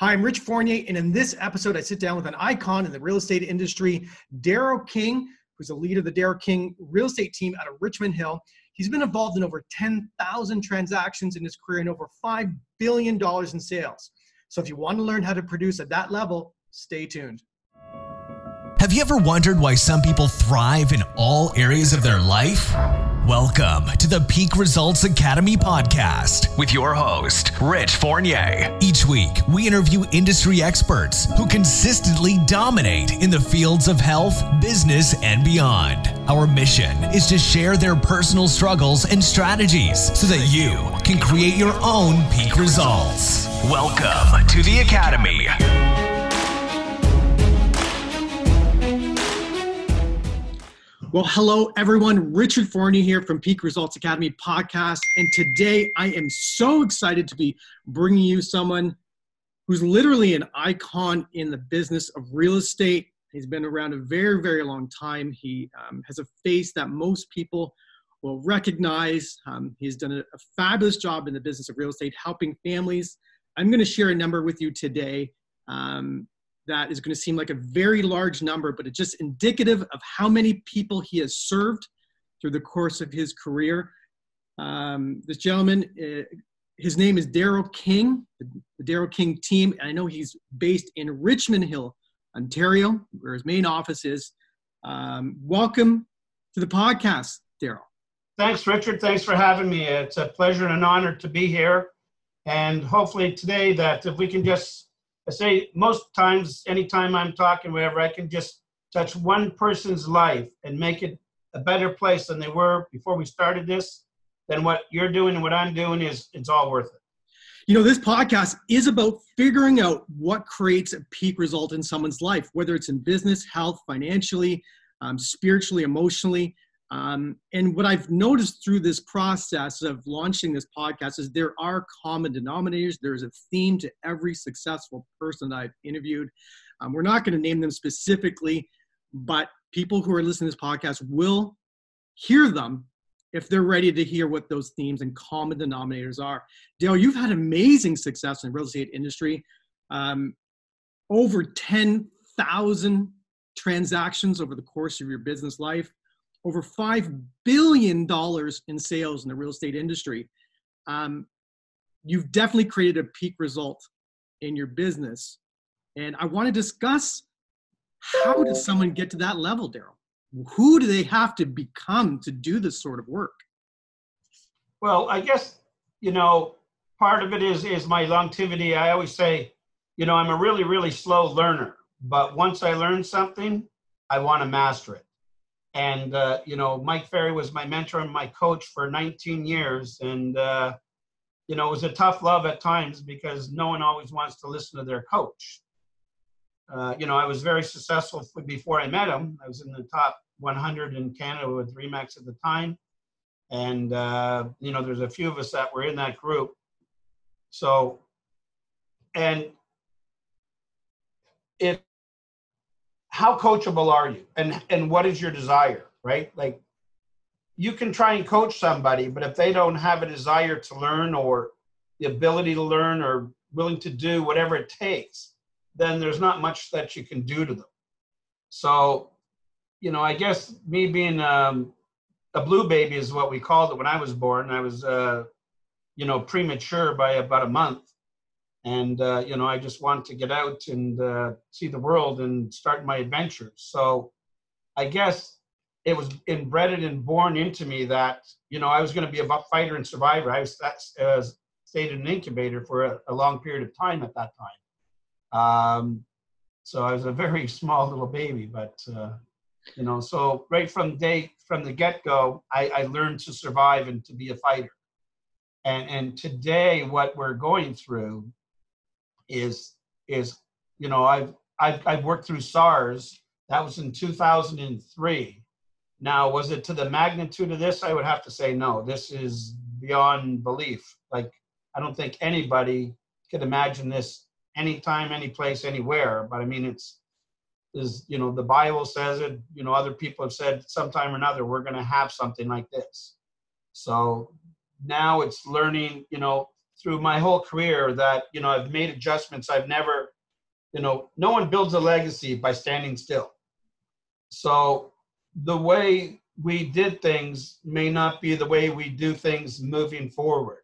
Hi, I'm Rich Fournier, and in this episode, I sit down with an icon in the real estate industry, Daryl King, who's the leader of the Daryl King real estate team out of Richmond Hill. He's been involved in over 10,000 transactions in his career and over $5 billion in sales. So if you want to learn how to produce at that level, stay tuned. Have you ever wondered why some people thrive in all areas of their life? Welcome to the Peak Results Academy podcast with your host, Rich Fournier. Each week, we interview industry experts who consistently dominate in the fields of health, business, and beyond. Our mission is to share their personal struggles and strategies so that you can create your own peak results. Welcome to the Academy. Well, hello, everyone. Richard Fournier here from Peak Results Academy podcast. And today I am so excited to be bringing you someone who's literally an icon in the business of real estate. He's been around a very, very long time. He um, has a face that most people will recognize. Um, he's done a, a fabulous job in the business of real estate, helping families. I'm going to share a number with you today. Um, that is going to seem like a very large number, but it's just indicative of how many people he has served through the course of his career. Um, this gentleman, uh, his name is Daryl King, the, Daryl King team. I know he's based in Richmond Hill, Ontario, where his main office is. Um, welcome to the podcast, Daryl. Thanks, Richard. Thanks for having me. It's a pleasure and an honor to be here. And hopefully today that if we can just I say most times, anytime I'm talking, wherever I can just touch one person's life and make it a better place than they were before we started this, then what you're doing and what I'm doing is it's all worth it. You know, this podcast is about figuring out what creates a peak result in someone's life, whether it's in business, health, financially, um, spiritually, emotionally. Um, and what I've noticed through this process of launching this podcast is there are common denominators. There's a theme to every successful person I've interviewed. Um, we're not going to name them specifically, but people who are listening to this podcast will hear them if they're ready to hear what those themes and common denominators are. Dale, you've had amazing success in the real estate industry. Um, over 10,000 transactions over the course of your business life over $5 billion in sales in the real estate industry. Um, you've definitely created a peak result in your business. And I want to discuss how does someone get to that level, Daryl? Who do they have to become to do this sort of work? Well, I guess, you know, part of it is is my longevity. I always say, you know, I'm a really, really slow learner. But once I learn something, I want to master it. And, uh, you know, Mike Ferry was my mentor and my coach for 19 years. And, uh, you know, it was a tough love at times because no one always wants to listen to their coach. Uh, you know, I was very successful before I met him. I was in the top 100 in Canada with RE/MAX at the time. And, uh, you know, there's a few of us that were in that group. So, and it how coachable are you? And and what is your desire right? Like you can try and coach somebody but if they don't have a desire to learn or the ability to learn or willing to do whatever it takes then there's not much that you can do to them. So you know i guess me being um, a blue baby is what we called it when i was born. I was uh, you know premature by about a month and uh, you know i just want to get out and uh, see the world and start my adventures. So i guess it was inbred and born into me that you know i was going to be a fighter and survivor. I was uh, stayed in an incubator for a, a, long period of time at that time. Um, so i was a very small little baby but uh, you know so right from day from the get-go I, I learned to survive and to be a fighter. And and today what we're going through is is you know I've I've, I've worked through SARS. That was in 2003. Now, was it to the magnitude of this? I would have to say no. This is beyond belief. Like I don't think anybody could imagine this anytime, any place, anywhere. But I mean, it's is you know the Bible says it. You know, other people have said sometime or another we're going to have something like this. So now it's learning. You know, through my whole career that you know I've made adjustments. I've never, you know, no one builds a legacy by standing still. So the way we did things may not be the way we do things moving forward.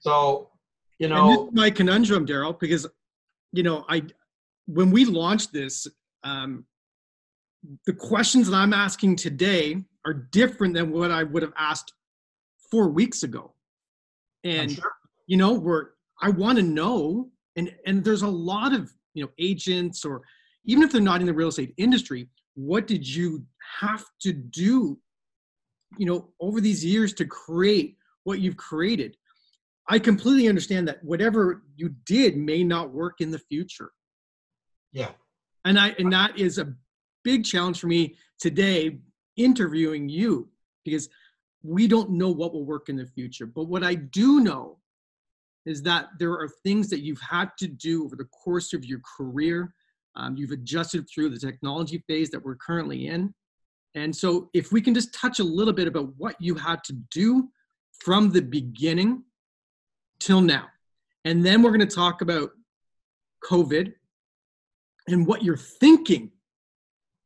So, you know, my conundrum, Daryl, because you know, I when we launched this, um, the questions that I'm asking today are different than what I would have asked four weeks ago. And sure. You know, we're I want to know, and and there's a lot of you know agents or even if they're not in the real estate industry, what did you have to do, you know, over these years to create what you've created? I completely understand that whatever you did may not work in the future. Yeah. And I and that is a big challenge for me today interviewing you because we don't know what will work in the future. But what I do know is that there are things that you've had to do over the course of your career. Um, you've adjusted through the technology phase that we're currently in. And so, if we can just touch a little bit about what you had to do from the beginning till now. And then we're going to talk about COVID and what you're thinking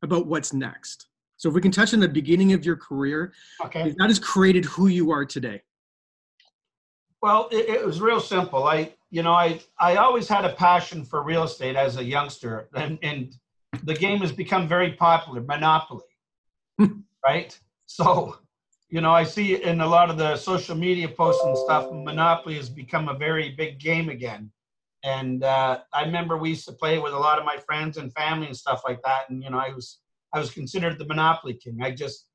about what's next. So if we can touch on the beginning of your career, okay. that has created who you are today. Well, it, it, was real simple. I, you know, I, I always had a passion for real estate as a youngster, and, and the game has become very popular, Monopoly, right? So, you know, I see in a lot of the social media posts and stuff, Monopoly has become a very big game again. And uh, I remember we used to play with a lot of my friends and family and stuff like that. And you know, I was I was considered the Monopoly king. I just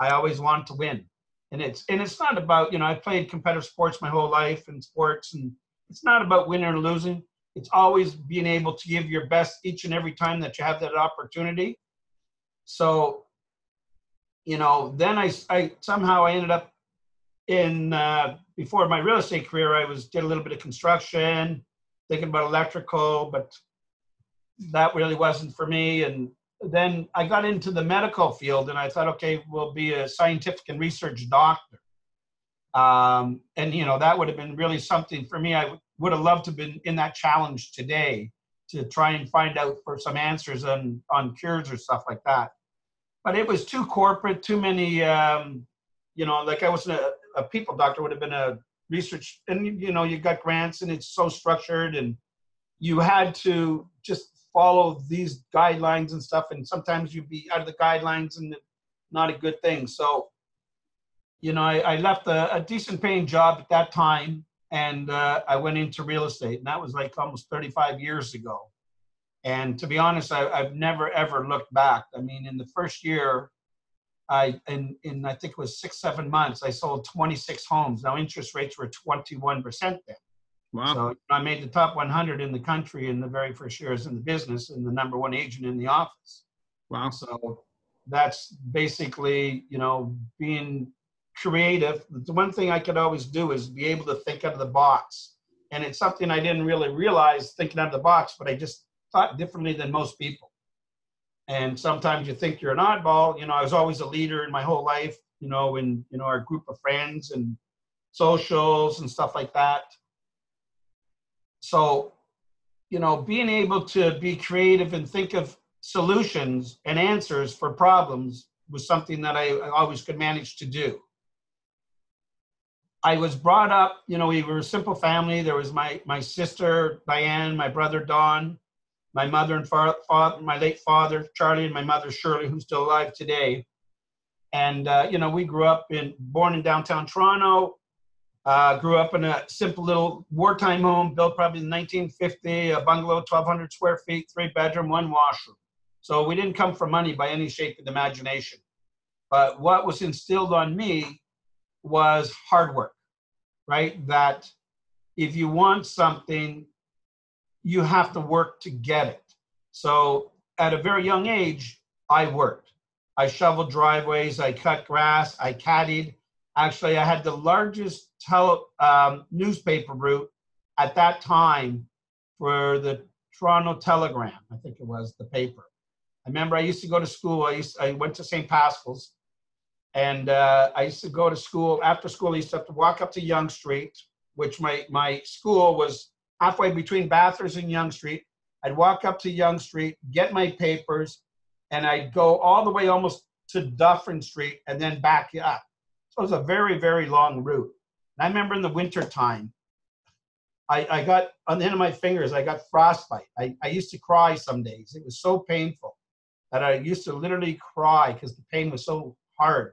I always wanted to win. And it's and it's not about you know I played competitive sports my whole life and sports and it's not about winning or losing. It's always being able to give your best each and every time that you have that opportunity. So you know, then I, I somehow I ended up in uh, before my real estate career. I was did a little bit of construction, thinking about electrical, but that really wasn't for me. And then I got into the medical field, and I thought, okay, we'll be a scientific and research doctor. Um, and you know that would have been really something for me. I would have loved to have been in that challenge today to try and find out for some answers on on cures or stuff like that but it was too corporate, too many, um, you know, like I wasn't a, a people doctor, would have been a research, and you know, you got grants and it's so structured, and you had to just follow these guidelines and stuff, and sometimes you'd be out of the guidelines and not a good thing. So, you know, I, I left a, a, decent paying job at that time, and uh, I went into real estate, and that was like almost 35 years ago. And to be honest, I, have never ever looked back. I mean, in the first year, I in in I think it was six seven months, I sold 26 homes. Now interest rates were 21 percent then. Wow. So I made the top 100 in the country in the very first years in the business, and the number one agent in the office. Wow. So that's basically you know being creative. The one thing I could always do is be able to think out of the box, and it's something I didn't really realize thinking out of the box, but I just thought differently than most people. And sometimes you think you're an oddball. You know, I was always a leader in my whole life, you know, in, you know, our group of friends and socials and stuff like that. So, you know, being able to be creative and think of solutions and answers for problems was something that I, always could manage to do. I was brought up, you know, we were a simple family. There was my my sister Diane, my brother Don, my mother and father, my late father Charlie, and my mother Shirley, who's still alive today. And uh, you know, we grew up in, born in downtown Toronto. Uh, grew up in a simple little wartime home built probably in 1950, a bungalow, 1,200 square feet, three bedroom, one washroom. So we didn't come from money by any shape of the imagination. But what was instilled on me was hard work, right? That if you want something, you have to work to get it. So at a very young age, I worked. I shoveled driveways, I cut grass, I caddied. Actually, I had the largest tele, um, newspaper route at that time for the Toronto Telegram, I think it was the paper. I remember I used to go to school. I used I went to St. Pascal's, and uh, I used to go to school after school. I used to have to walk up to Yonge Street, which my, my school was halfway between Bathurst and Yonge Street. I'd walk up to Yonge Street, get my papers, and I'd go all the way almost to Dufferin Street and then back up. Was a very, very long route. And I remember in the winter time, I, I got on the end of my fingers, I got frostbite. I, I used to cry some days. It was so painful that I used to literally cry because the pain was so hard.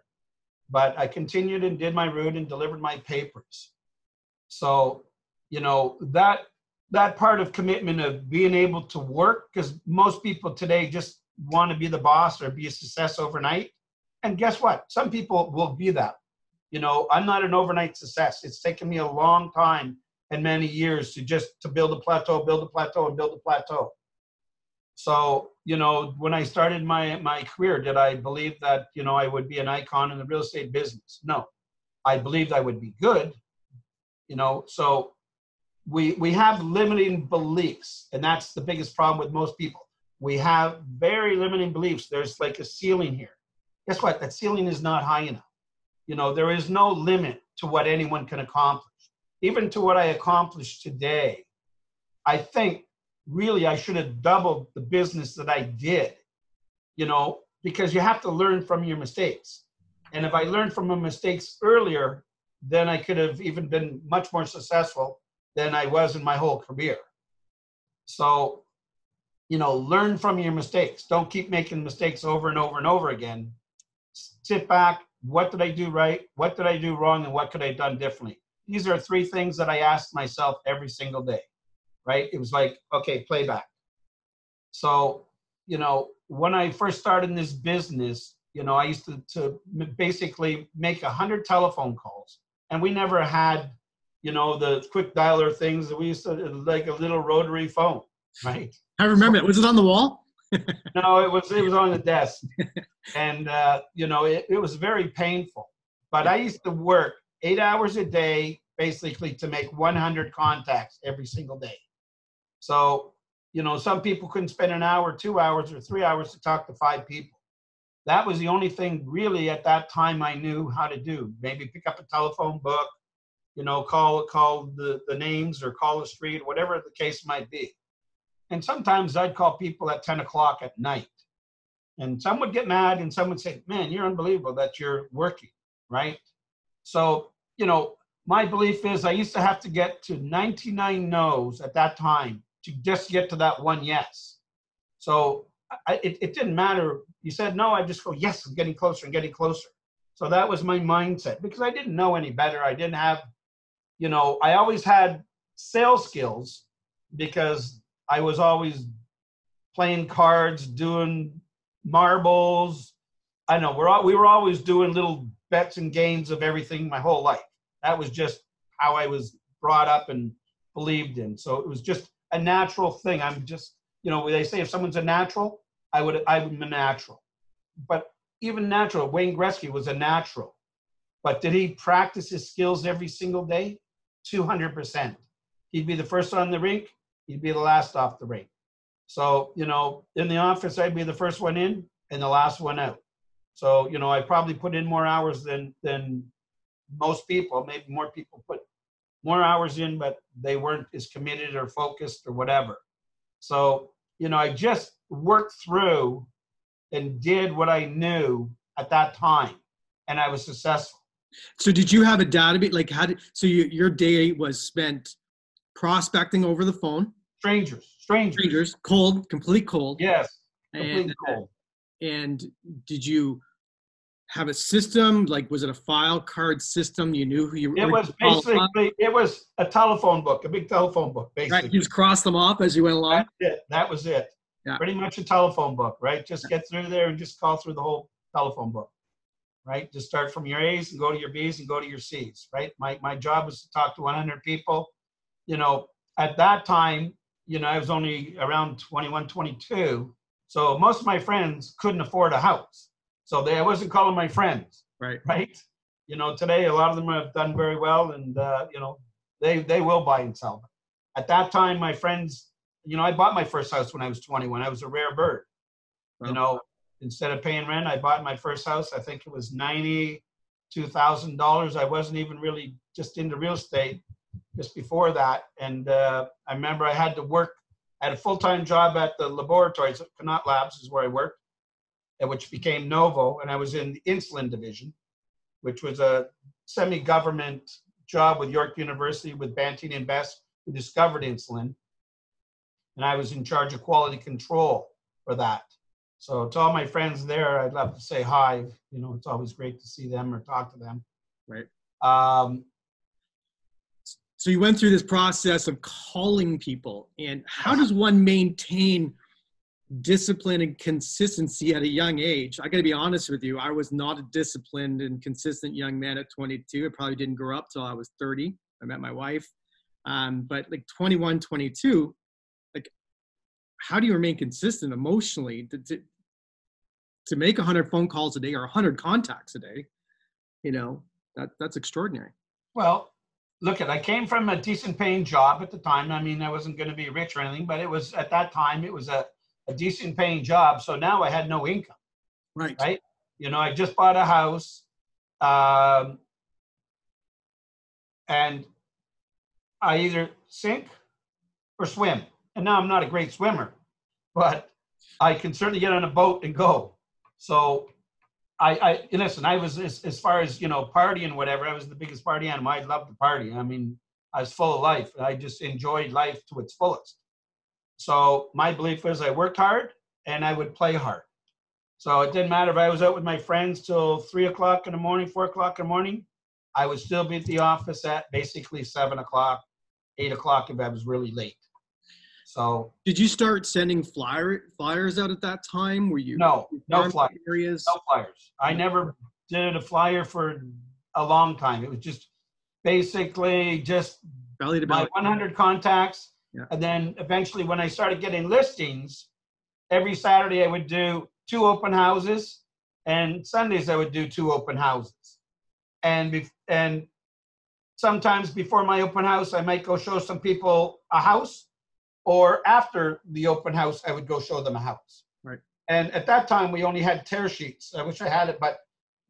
But I continued and did my route and delivered my papers. So, you know, that that part of commitment of being able to work, because most people today just want to be the boss or be a success overnight. And guess what? Some people will be that. You know, I'm not an overnight success. It's taken me a long time and many years to just to build a plateau, build a plateau, and build a plateau. So, you know, when I started my my career, did I believe that you know I would be an icon in the real estate business? No, I believed I would be good. You know, so we we have limiting beliefs, and that's the biggest problem with most people. We have very limiting beliefs. There's like a ceiling here. Guess what? That ceiling is not high enough. You know, there is no limit to what anyone can accomplish even to what I accomplished today, I think really I should have doubled the business that I did, you know, because you have to learn from your mistakes. And if I learned from my mistakes earlier, then I could have even been much more successful than I was in my whole career. So, you know, learn from your mistakes. Don't keep making mistakes over and over and over again. Sit back. What did I do right? What did I do wrong? And what could I have done differently? these are three things that I asked myself every single day, right? It was like, okay, playback. So, you know, when I first started in this business, you know, I used to, to basically make a hundred telephone calls and we never had, you know, the quick dialer things that we used to like a little rotary phone, right? I remember so, it. Was it on the wall? No, it was, it was on the desk and, uh, you know, it, it was very painful, but I used to work eight hours a day, basically to make 100 contacts every single day. So, you know, some people couldn't spend an hour, two hours, or three hours to talk to five people. That was the only thing really at that time I knew how to do. Maybe pick up a telephone book, you know, call call the, the names or call the street, whatever the case might be. And sometimes I'd call people at 10 o'clock at night. And some would get mad and some would say, Man, you're unbelievable that you're working, right? So, you know, my belief is I used to have to get to 99 no's at that time to just get to that one yes. So I, it, it didn't matter. You said no, I just go, yes, I'm getting closer and getting closer. So that was my mindset because I didn't know any better. I didn't have, you know, I always had sales skills because I was always playing cards, doing marbles. I know we're all, we were always doing little bets and games of everything my whole life. That was just how I was brought up and believed in. So it was just a natural thing. I'm just, you know, they say if someone's a natural, I would, I'm a natural. But even natural, Wayne Gretzky was a natural. But did he practice his skills every single day? 200%. He'd be the first on the rink, he'd be the last off the rink. So, you know, in the office, I'd be the first one in and the last one out. So, you know, I probably put in more hours than than most people. Maybe more people put more hours in, but they weren't as committed or focused or whatever. So, you know, I just worked through and did what I knew at that time, and I was successful. So, did you have a database? Like, how did so you, your day was spent prospecting over the phone? Strangers, strangers, strangers, cold, complete cold. Yes, complete and, cold. And did you have a system? Like, was it a file card system? You knew who you were. It was basically it was a telephone book, a big telephone book, basically. Right, you just cross them off as you went along. That's it. That was it. Yeah. Pretty much a telephone book, right? Just get through there and just call through the whole telephone book, right? Just start from your A's and go to your B's and go to your C's, right? My my job was to talk to 100 people. You know, at that time, you know, I was only around 21, 22. So most of my friends couldn't afford a house. So they, I wasn't calling my friends. Right. Right. You know, today a lot of them have done very well, and uh, you know, they they will buy and sell. At that time, my friends, you know, I bought my first house when I was 21. I was a rare bird. You know, instead of paying rent, I bought my first house. I think it was ninety two thousand dollars. I wasn't even really just into real estate. Just before that. And uh, I remember I had to work. I had a full-time job at the laboratories at Connaught Labs, is where I worked, which became Novo, and I was in the insulin division, which was a semi-government job with York University with Banting and Best, who discovered insulin. And I was in charge of quality control for that. So to all my friends there, I'd love to say hi. You know, it's always great to see them or talk to them. Right. Um, so you went through this process of calling people, and how does one maintain discipline and consistency at a young age? I got to be honest with you. I was not a disciplined and consistent young man at 22. I probably didn't grow up till I was 30. I met my wife, um, but like 21, 22, like how do you remain consistent emotionally to, to, to make 100 phone calls a day or 100 contacts a day? You know, that that's extraordinary. Well, look at I came from a decent paying job at the time. I mean, I wasn't going to be rich or anything, but it was at that time it was a, a decent paying job. So now I had no income. Right. Right. You know, I just bought a house. Um, and I either sink or swim. And now I'm not a great swimmer, but I can certainly get on a boat and go. So I, I listen. I was as, as far as you know, partying whatever. I was the biggest party animal. I loved the party. I mean, I was full of life. I just enjoyed life to its fullest. So my belief was I worked hard and I would play hard. So it didn't matter if I was out with my friends till three o'clock in the morning, four o'clock in the morning. I would still be at the office at basically seven o'clock, eight o'clock if I was really late. So did you start sending flyer flyers out at that time? Were you no no flyers areas? No flyers. I never did a flyer for a long time. It was just basically just belly to belly. my 100 contacts, yeah. and then eventually when I started getting listings, every Saturday I would do two open houses, and Sundays I would do two open houses, and be, and sometimes before my open house I might go show some people a house or after the open house, I would go show them a house. Right. And at that time, we only had tear sheets. I wish I had it, but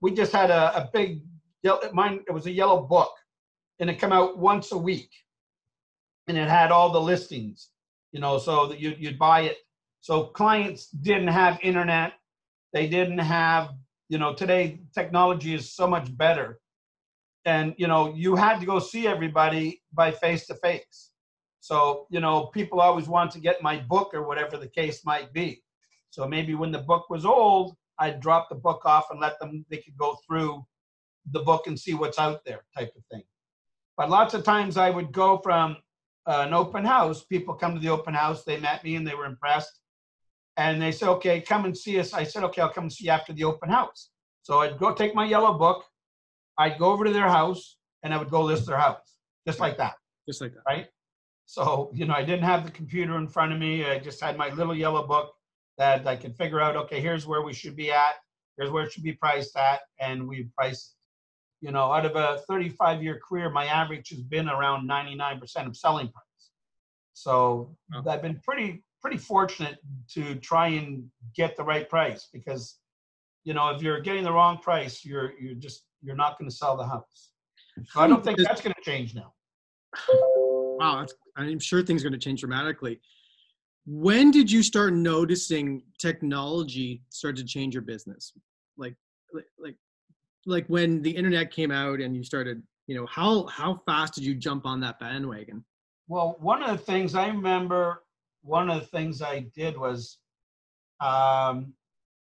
we just had a, a big, mine, it was a yellow book, and it come out once a week. And it had all the listings, you know, so that you'd, you'd buy it. So clients didn't have internet. They didn't have, you know, today technology is so much better. And, you know, you had to go see everybody by face to face so, you know, people always want to get my book or whatever the case might be. So maybe when the book was old, I'd drop the book off and let them, they could go through the book and see what's out there type of thing. But lots of times I would go from uh, an open house, people come to the open house, they met me and they were impressed. And they said, okay, come and see us. I said, okay, I'll come and see you after the open house. So I'd go take my yellow book, I'd go over to their house, and I would go list their house, just like that. Just like that. Right? So, you know, I didn't have the computer in front of me. I just had my little yellow book that I could figure out, okay, here's where we should be at. Here's where it should be priced at. And we priced it. You know, out of a 35 year career, my average has been around 99% of selling price. So. I've been pretty, pretty fortunate to try and get the right price because, you know, if you're getting the wrong price, you're, you're just, you're not going to sell the house. So I don't think that's going to change now. Wow, I'm sure things are going to change dramatically. When did you start noticing technology start to change your business? Like, like, like when the internet came out and you started, you know, how how fast did you jump on that bandwagon? Well, one of the things I remember, one of the things I did was, um,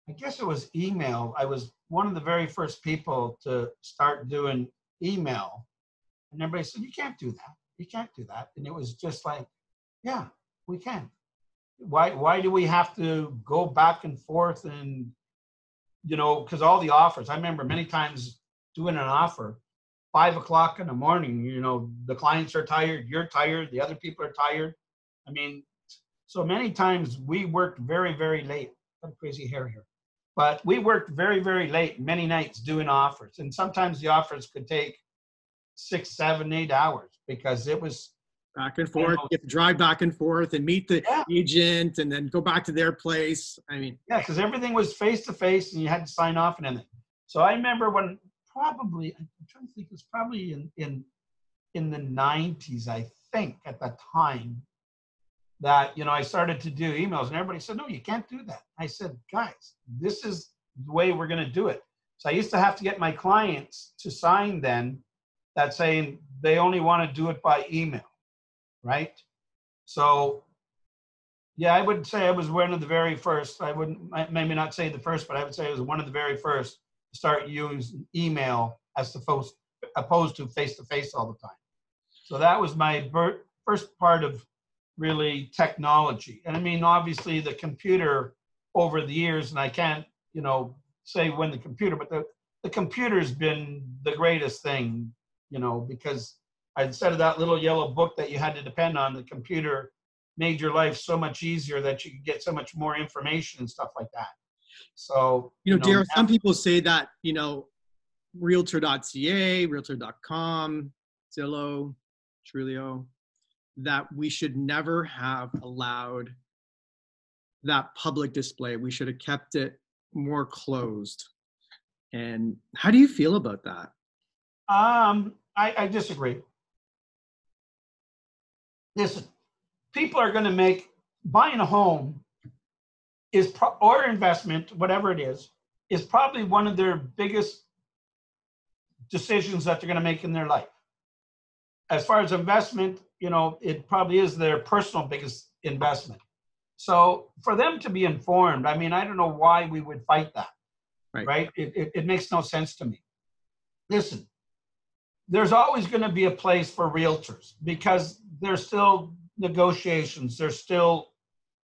I guess it was email. I was one of the very first people to start doing email, and everybody said, "You can't do that." You can't do that. And it was just like, yeah, we can. Why why do we have to go back and forth and you know, because all the offers, I remember many times doing an offer, five o'clock in the morning, you know, the clients are tired, you're tired, the other people are tired. I mean, so many times we worked very, very late. Got crazy hair here. But we worked very, very late, many nights doing offers. And sometimes the offers could take six, seven, eight hours because it was back and forth. You, know, you have to drive back and forth and meet the yeah. agent and then go back to their place. I mean, yeah, because everything was face to face and you had to sign off and everything. So I remember when probably I'm trying to think it was probably in in in the 90s, I think, at that time, that you know I started to do emails, and everybody said, "No, you can't do that." I said, "Guys, this is the way we're going to do it." So I used to have to get my clients to sign then that saying they only want to do it by email, right? So yeah, I would say I was one of the very first. I wouldn't maybe not say the first, but I would say I was one of the very first to start using email as opposed opposed to face to face all the time. So that was my first part of really technology. And I mean, obviously, the computer over the years, and I can't, you know, say when the computer, but the, the computer's been the greatest thing, you know, because instead of that little yellow book that you had to depend on, the computer made your life so much easier that you could get so much more information and stuff like that. So, you know, you know some people say that, you know, realtor.ca, realtor.com, Zillow, Trulia, that we should never have allowed that public display. We should have kept it more closed. And how do you feel about that? Um, I, I disagree. Listen, people are going to make buying a home is pro- or investment, whatever it is, is probably one of their biggest decisions that they're going to make in their life. As far as investment, you know, it probably is their personal biggest investment. So for them to be informed, I mean, I don't know why we would fight that, right? right? It, it, it makes no sense to me. Listen, there's always going to be a place for realtors because there's still negotiations. There's still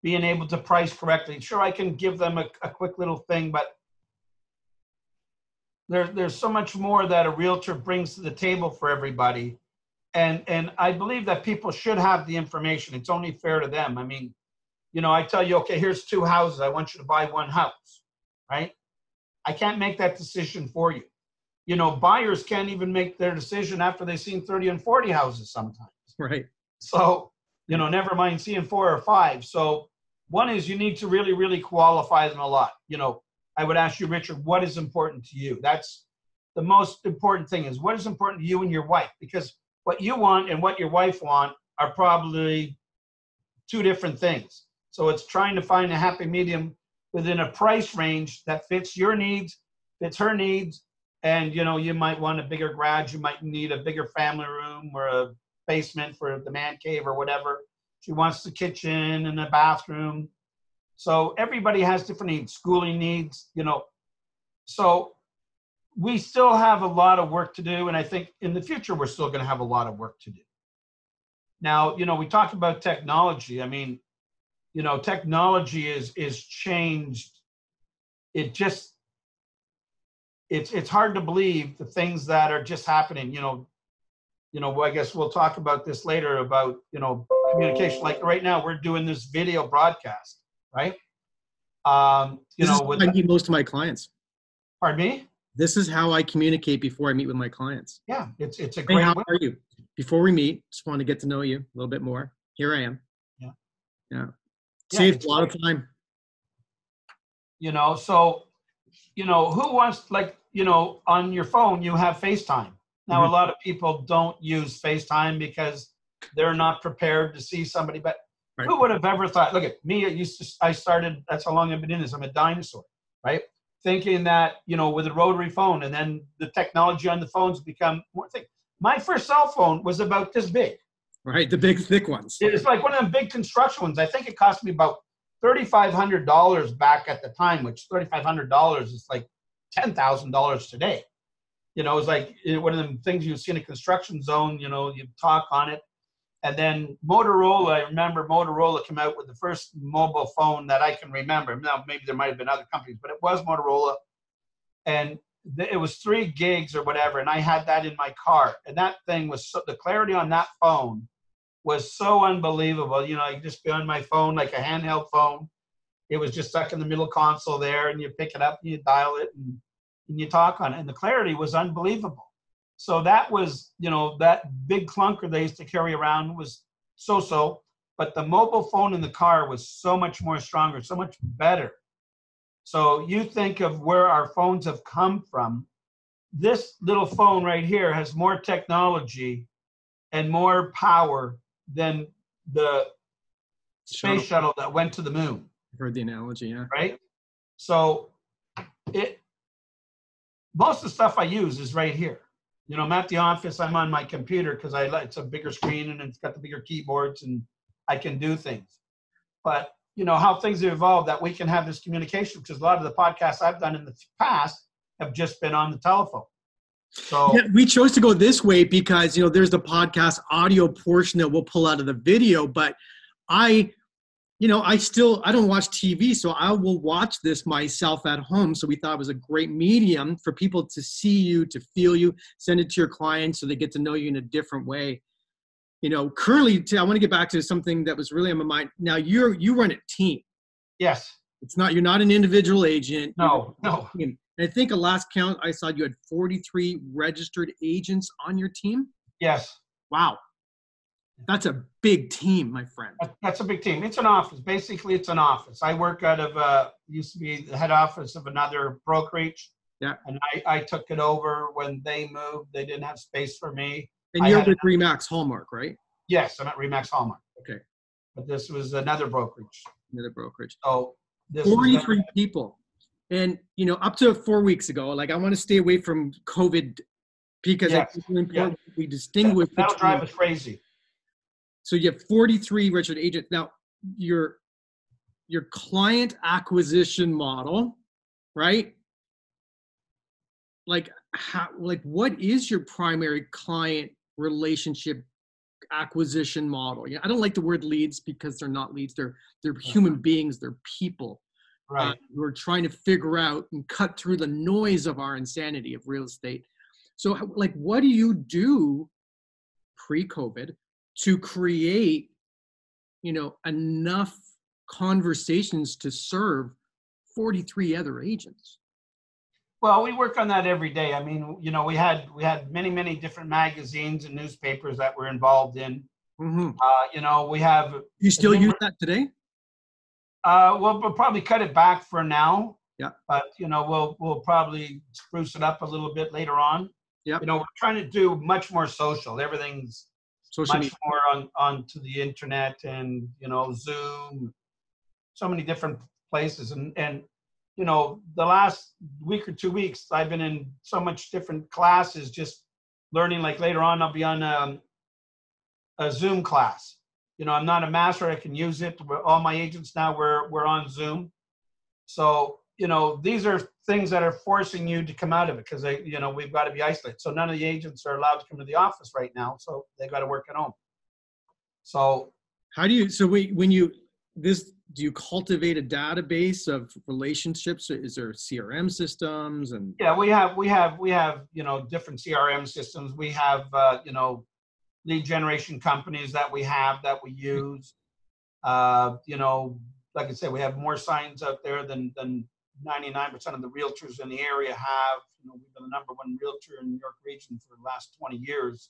being able to price correctly. Sure, I can give them a, a quick little thing, but there, there's so much more that a realtor brings to the table for everybody and and I believe that people should have the information. It's only fair to them. I mean, you know, I tell you, okay, here's two houses. I want you to buy one house, right? I can't make that decision for you. You know, buyers can't even make their decision after they've seen 30 and 40 houses sometimes. Right. So, you know, never mind seeing four or five. So, one is you need to really, really qualify them a lot. You know, I would ask you, Richard, what is important to you? That's the most important thing is what is important to you and your wife because what you want and what your wife want are probably two different things. So it's trying to find a happy medium within a price range that fits your needs, fits her needs, and you know you might want a bigger garage, you might need a bigger family room or a basement for the man cave or whatever. She wants the kitchen and the bathroom. So everybody has different needs, schooling needs, you know. So we still have a lot of work to do, and I think in the future we're still going to have a lot of work to do. Now, you know, we talked about technology. I mean, you know, technology is is changed. It just it's it's hard to believe the things that are just happening. You know, you know. I guess we'll talk about this later about you know communication. Like right now, we're doing this video broadcast, right? Um, you this know, with I meet most of my clients. Pardon me this is how I communicate before I meet with my clients. Yeah, it's it's a great. Hey, how way. are you? Before we meet, just want to get to know you a little bit more. Here I am. Yeah. Yeah. yeah a lot great. of time. You know, so you know, who wants like, you know, on your phone you have FaceTime. Now mm-hmm. a lot of people don't use FaceTime because they're not prepared to see somebody, but right. who would have ever thought, look at me, I used to I started that's how long I've been in this. I'm a dinosaur, right? thinking that you know with a rotary phone and then the technology on the phones become more thing my first cell phone was about this big right the big thick ones it's like one of them big construction ones i think it cost me about $3500 back at the time which $3500 is like $10000 today you know it's like eh, one of the things you see in a construction zone you know you talk on it and then Motorola, I remember Motorola came out with the first mobile phone that I can remember. Now, maybe there might have been other companies, but it was Motorola. And it was three gigs or whatever. And I had that in my car. And that thing was so, the clarity on that phone was so unbelievable. You know, I just be on my phone like a handheld phone. It was just stuck in the middle console there, and you pick it up and you dial it and, and you talk on it. And the clarity was unbelievable. So that was, you know, that big clunker they used to carry around was so so. But the mobile phone in the car was so much more stronger, so much better. So you think of where our phones have come from. This little phone right here has more technology and more power than the space shuttle that went to the moon. I've heard the analogy, yeah. Right? So it most of the stuff I use is right here. You know, I'm at the office, I'm on my computer because I it's a bigger screen and it's got the bigger keyboards and I can do things. But you know how things have evolved that we can have this communication because a lot of the podcasts I've done in the past have just been on the telephone. So yeah, we chose to go this way because you know there's the podcast audio portion that we'll pull out of the video, but I you know, I still I don't watch TV, so I will watch this myself at home. So we thought it was a great medium for people to see you, to feel you, send it to your clients so they get to know you in a different way. You know, currently I want to get back to something that was really on my mind. Now you're you run a team. Yes. It's not you're not an individual agent. No, no. And I think a last count I saw you had 43 registered agents on your team. Yes. Wow. That's a big team, my friend. That's a big team. It's an office. Basically, it's an office. I work out of uh used to be the head office of another brokerage. Yeah. And I, I took it over when they moved. They didn't have space for me. And you're with RE/MAX Hallmark, right? Yes, I'm at RE/MAX Hallmark. Okay. But this was another brokerage. Another brokerage. So this 43 people. And you know, up to four weeks ago, like I want to stay away from COVID because yes. it's really important we distinguish. That'll drive us crazy. So you have 43 registered agents. Now your your client acquisition model, right? Like how like what is your primary client relationship acquisition model? Yeah, I don't like the word leads because they're not leads. They're they're human beings. They're people. Right. Uh, we're trying to figure out and cut through the noise of our insanity of real estate. So, like, what do you do pre-COVID to create you know enough conversations to serve 43 other agents well we work on that every day i mean you know we had we had many many different magazines and newspapers that we're involved in mm-hmm. uh, you know we have you still use that today uh, well we'll probably cut it back for now. Yeah. But you know we'll we'll probably spruce it up a little bit later on. Yeah. You know we're trying to do much more social. Everything's Social much media. more on onto the internet and you know Zoom, so many different places. And and you know the last week or two weeks I've been in so much different classes just learning like later on I'll be on um, a Zoom class. You know I'm not a master I can use it. All my agents now we're we're on Zoom, so you know these are things that are forcing you to come out of it because they you know we've got to be isolated. So none of the agents are allowed to come to the office right now so they got to work at home. So how do you so we when you this do you cultivate a database of relationships? Is there crm systems and yeah we have we have we have you know different crm systems. We have uh, you know lead generation companies that we have that we use uh, you know like i said we have more signs out there than than 99% of the realtors in the area have. You know, we've been the number one realtor in New York region for the last 20 years.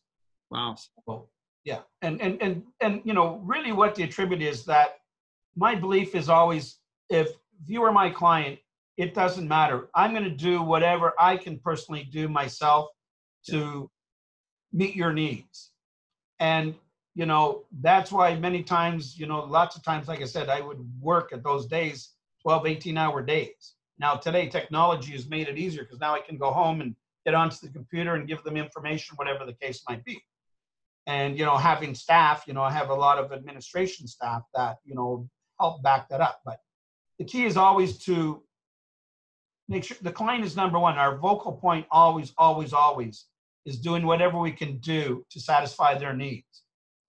Wow. So, yeah. And, and, and, and, you know, really what the attribute is that my belief is always if you are my client, it doesn't matter. I'm going to do whatever I can personally do myself to meet your needs. And, you know, that's why many times, you know, lots of times, like I said, I would work at those days 12, 18 hour days. Now, today, technology has made it easier because now I can go home and get onto the computer and give them information, whatever the case might be. And, you know, having staff, you know, I have a lot of administration staff that, you know, help back that up. But the key is always to make sure the client is number one. Our vocal point always, always, always is doing whatever we can do to satisfy their needs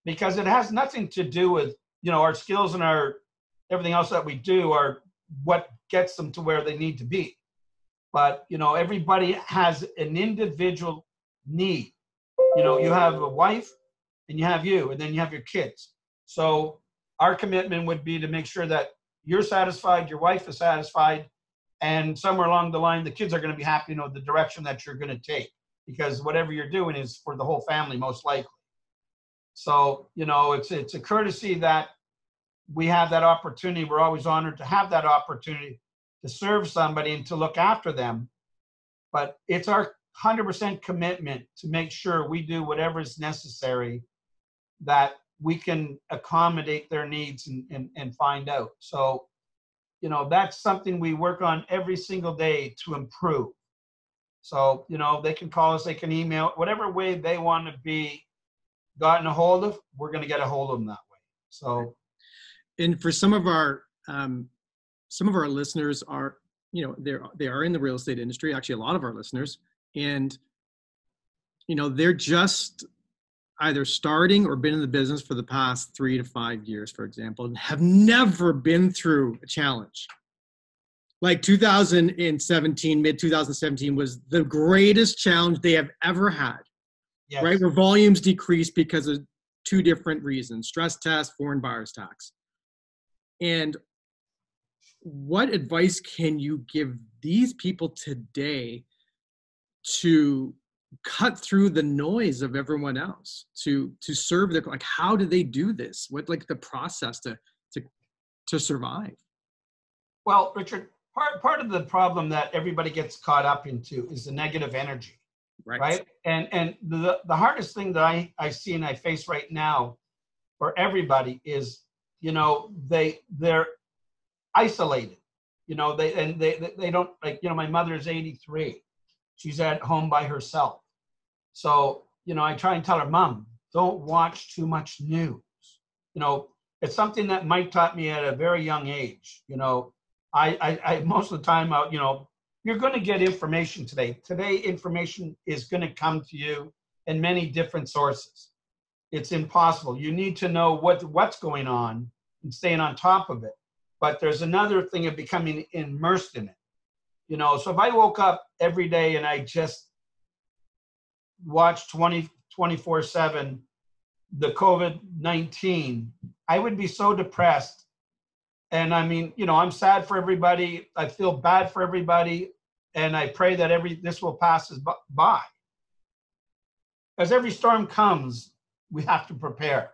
because it has nothing to do with, you know, our skills and our everything else that we do are what gets them to where they need to be. But you know, everybody has an individual need. You know, you have a wife and you have you, and then you have your kids. So our commitment would be to make sure that you're satisfied, your wife is satisfied, and somewhere along the line, the kids are going to be happy. You know, the direction that you're going to take, because whatever you're doing is for the whole family, most likely. So you know, it's it's a courtesy that we have that opportunity. We're always honored to have that opportunity to serve somebody and to look after them. But it's our 100% commitment to make sure we do whatever is necessary that we can accommodate their needs and, and, and find out. So, you know, that's something we work on every single day to improve. So, you know, they can call us, they can email, whatever way they want to be gotten a hold of, we're going to get a hold of them that way. So, and for some of our um, some of our listeners are, you know, they're they are in the real estate industry. Actually, a lot of our listeners, and you know, they're just either starting or been in the business for the past three to five years, for example, and have never been through a challenge. Like 2017, mid 2017 was the greatest challenge they have ever had. Yes. Right, where volumes decreased because of two different reasons: stress test, foreign buyers tax. And what advice can you give these people today to cut through the noise of everyone else to to serve their like how do they do this what like the process to to to survive well richard part part of the problem that everybody gets caught up into is the negative energy right, right? and and the the hardest thing that i i see and i face right now for everybody is you know they they're isolated you know they and they they don't like you know my mother is 83 she's at home by herself so, you know, I try and tell her, Mom, don't watch too much news. You know, it's something that Mike taught me at a very young age. You know, I, I, I most of the time, out, you know, you're going to get information today. Today, information is going to come to you in many different sources. It's impossible. You need to know what what's going on and staying on top of it. But there's another thing of becoming immersed in it. You know, so if I woke up every day and I just watch 20, 24 7 the COVID 19, I would be so depressed. And I mean, you know, I'm sad for everybody. I feel bad for everybody. And I pray that every this will pass us by. As every storm comes, we have to prepare.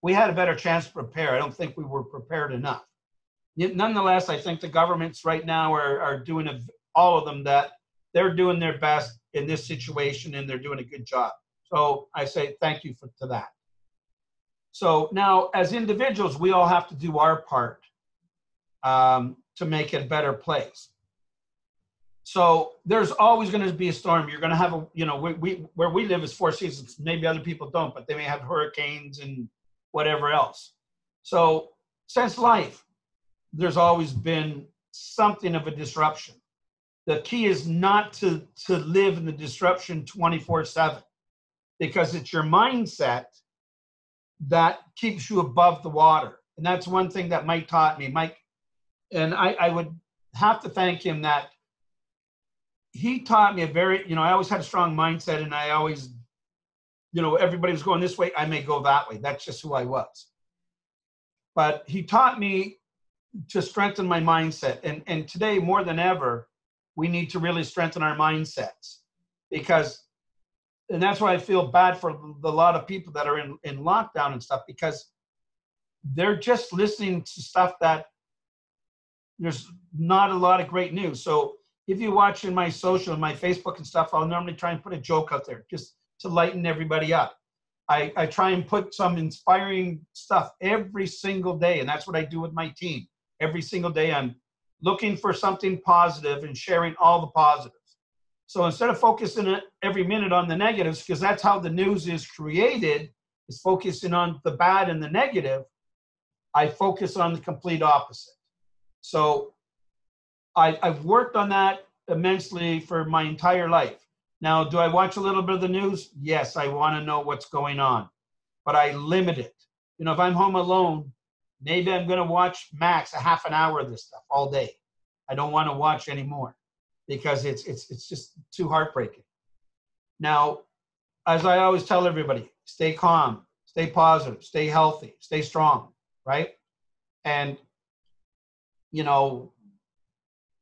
We had a better chance to prepare. I don't think we were prepared enough. Nonetheless, I think the governments right now are, are doing a, all of them that they're doing their best in this situation and they're doing a good job. So I say thank you for, to that. So now, as individuals, we all have to do our part um, to make it a better place. So there's always going to be a storm. You're going to have a, you know, we, we where we live is four seasons. Maybe other people don't, but they may have hurricanes and whatever else. So since life, there's always been something of a disruption the key is not to to live in the disruption 24 7 because it's your mindset that keeps you above the water and that's one thing that mike taught me mike and i, I would have to thank him that he taught me a very you know i always had a strong mindset and i always you know everybody was going this way i may go that way. That's just who i was. But he taught me to strengthen my mindset. And and today more than ever we need to really strengthen our mindsets because and that's why I feel bad for the lot of people that are in, in lockdown and stuff because they're just listening to stuff that there's not a lot of great news. So if you watch in my social and my Facebook and stuff, I'll normally try and put a joke out there just to lighten everybody up. I, I try and put some inspiring stuff every single day, and that's what I do with my team. Every single day, I'm looking for something positive and sharing all the positives. So instead of focusing every minute on the negatives, because that's how the news is created, is focusing on the bad and the negative, I focus on the complete opposite. So I, I've worked on that immensely for my entire life. Now, do I watch a little bit of the news? Yes, I want to know what's going on, but I limit it. You know, if I'm home alone, Maybe I'm going to watch max a half an hour of this stuff all day. I don't want to watch anymore because it's it's it's just too heartbreaking. Now, as I always tell everybody, stay calm, stay positive, stay healthy, stay strong, right? And you know,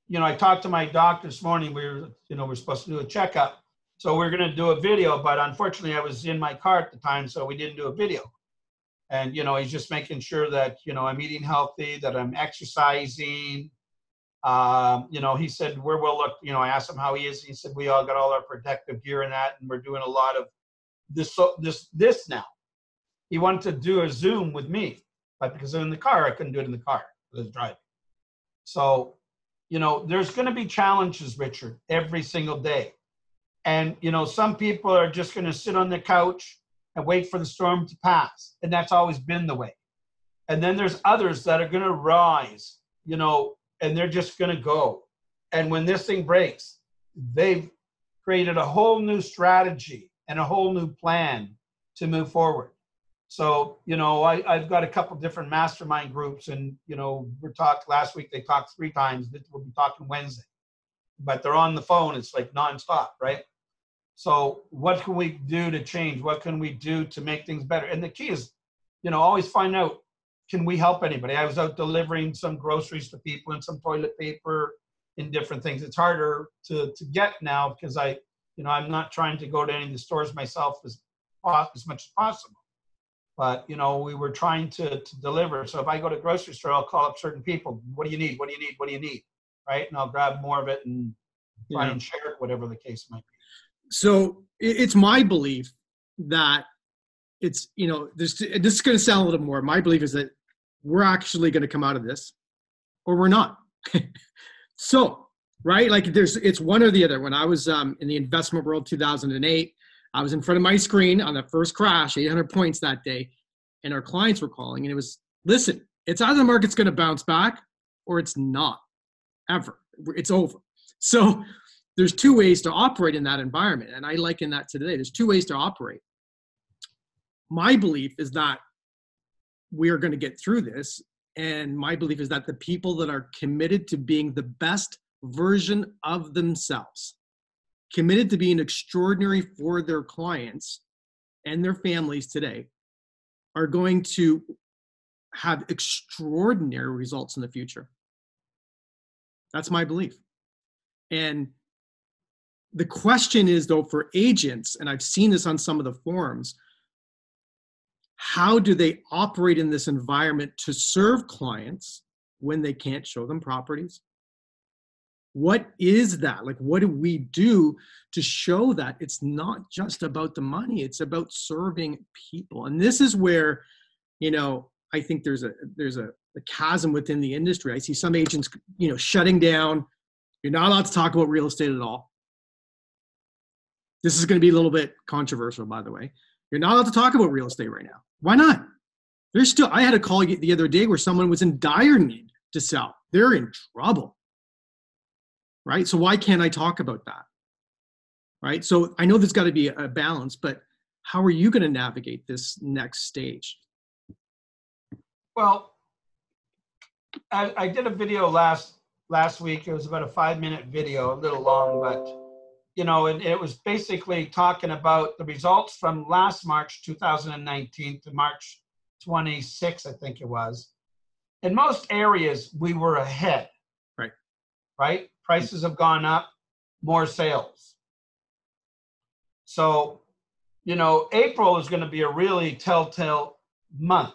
you know, I talked to my doctor this morning. We were, you know, we're supposed to do a checkup. So we are going to do a video, but unfortunately I was in my car at the time, so we didn't do a video and you know he's just making sure that you know i'm eating healthy that i'm exercising um, you know he said where will look you know i asked him how he is he said we all got all our protective gear and that and we're doing a lot of this so this this now he wanted to do a Zoom with me, but because I'm in the car, I couldn't do it in the car. I was driving. So, you know, there's going to be challenges, Richard, every single day. And, you know, some people are just going to sit on the couch and wait for the storm to pass. And that's always been the way. And then there's others that are going to rise, you know, and they're just going to go. And when this thing breaks, they've created a whole new strategy and a whole new plan to move forward. So, you know, I, I've got a couple different mastermind groups, and, you know, we talked last week, they talked three times. We'll be talking Wednesday, but they're on the phone. It's like nonstop, right? So, what can we do to change? What can we do to make things better? And the key is, you know, always find out can we help anybody? I was out delivering some groceries to people and some toilet paper and different things. It's harder to, to get now because I, you know, I'm not trying to go to any of the stores myself as, as much as possible. But, you know, we were trying to, to deliver. So if I go to grocery store, I'll call up certain people. What do you need? What do you need? What do you need? Right. And I'll grab more of it and try yeah. and share it, whatever the case might be. So it's my belief that it's, you know, this, this is going to sound a little more. My belief is that we're actually going to come out of this or we're not. so, right? Like there's, it's one or the other. When I was um, in the investment world 2008, I was in front of my screen on the first crash, 800 points that day, and our clients were calling, and it was, listen, it's either the market's going to bounce back or it's not ever. It's over. So there's two ways to operate in that environment, and I liken that to today. There's two ways to operate. My belief is that we are going to get through this. And my belief is that the people that are committed to being the best version of themselves, committed to being extraordinary for their clients and their families today, are going to have extraordinary results in the future. That's my belief. And the question is, though, for agents, and I've seen this on some of the forums, how do they operate in this environment to serve clients when they can't show them properties what is that? Like what do we do to show that? It's not just about the money it's about serving people. And this is where you know i think there's a there's a, a chasm within the industry. I see some agents you know shutting down. You're not allowed to talk about real estate at all. This is going to be a little bit controversial by the way. You're not allowed to talk about real estate right now. Why not? There's still, I had a call the other day where someone was in dire need to sell. They're in trouble. Right? So why can't I talk about that? Right? So I know there's got to be a balance, but how are you going to navigate this next stage? Well, I, I did a video last last week. It was about a five minute video, a little long, but you know, and it was basically talking about the results from last March 2019 to March 26, I think it was. In most areas, we were ahead. Right. Right? Prices have gone up, more sales. So, you know, April is going to be a really telltale month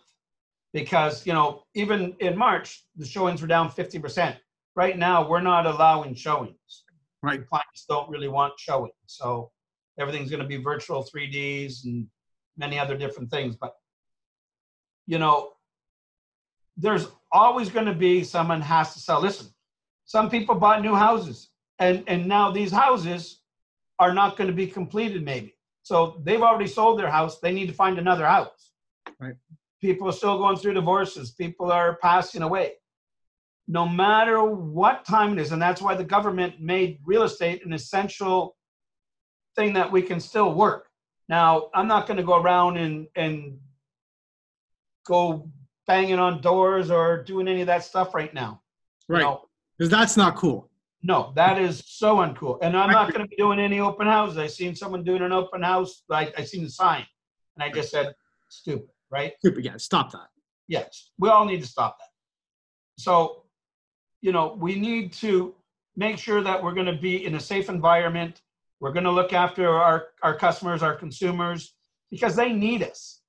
because, you know, even in March, the showings were down 50%. Right now, we're not allowing showings. Right. Clients don't really want showing. So everything's going to be virtual 3Ds and many other different things. But, you know, there's always going to be someone has to sell. Listen, some people bought new houses and, and now these houses are not going to be completed maybe. So they've already sold their house. They need to find another house. Right. People are still going through divorces. People are passing away no matter what time it is. And that's why the government made real estate an essential thing that we can still work. Now, I'm not going to go around and, and go banging on doors or doing any of that stuff right now. Right. You know? That's not cool. No, that is so uncool. And I'm not going to be doing any open houses. I seen someone doing an open house. I, I seen the sign, and I just said, "Stupid, right?" Stupid. Yeah, stop that. Yes, we all need to stop that. So you know, we need to make sure that we're going to be in a safe environment. We're going to look after our, our customers, our consumers, because they need us.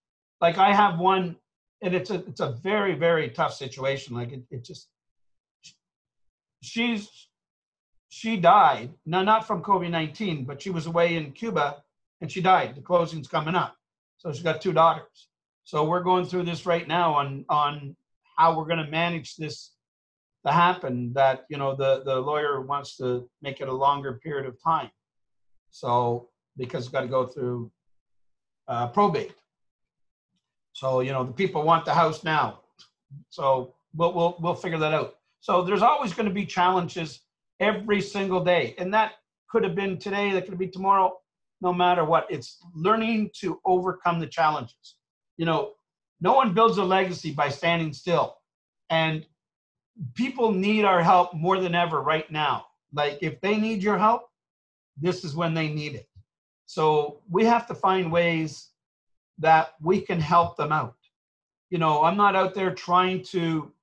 Like I have one, and it's a it's a very very tough situation. Like it, it just she's she died now not from COVID nineteen, but she was away in Cuba and she died. The closing's coming up, so she's got two daughters. So we're going through this right now on on how we're going to manage this to happen. That you know the the lawyer wants to make it a longer period of time. So because it's got to go through uh, probate. So you know the people want the house now. So we'll we'll we'll figure that out. So there's always going to be challenges every single day, and that could have been today, that could be tomorrow, no matter what. It's learning to overcome the challenges. You know, no one builds a legacy by standing still, and people need our help more than ever right now. Like if they need your help, this is when they need it. So we have to find ways that we can help them out. You know, I'm not out there trying to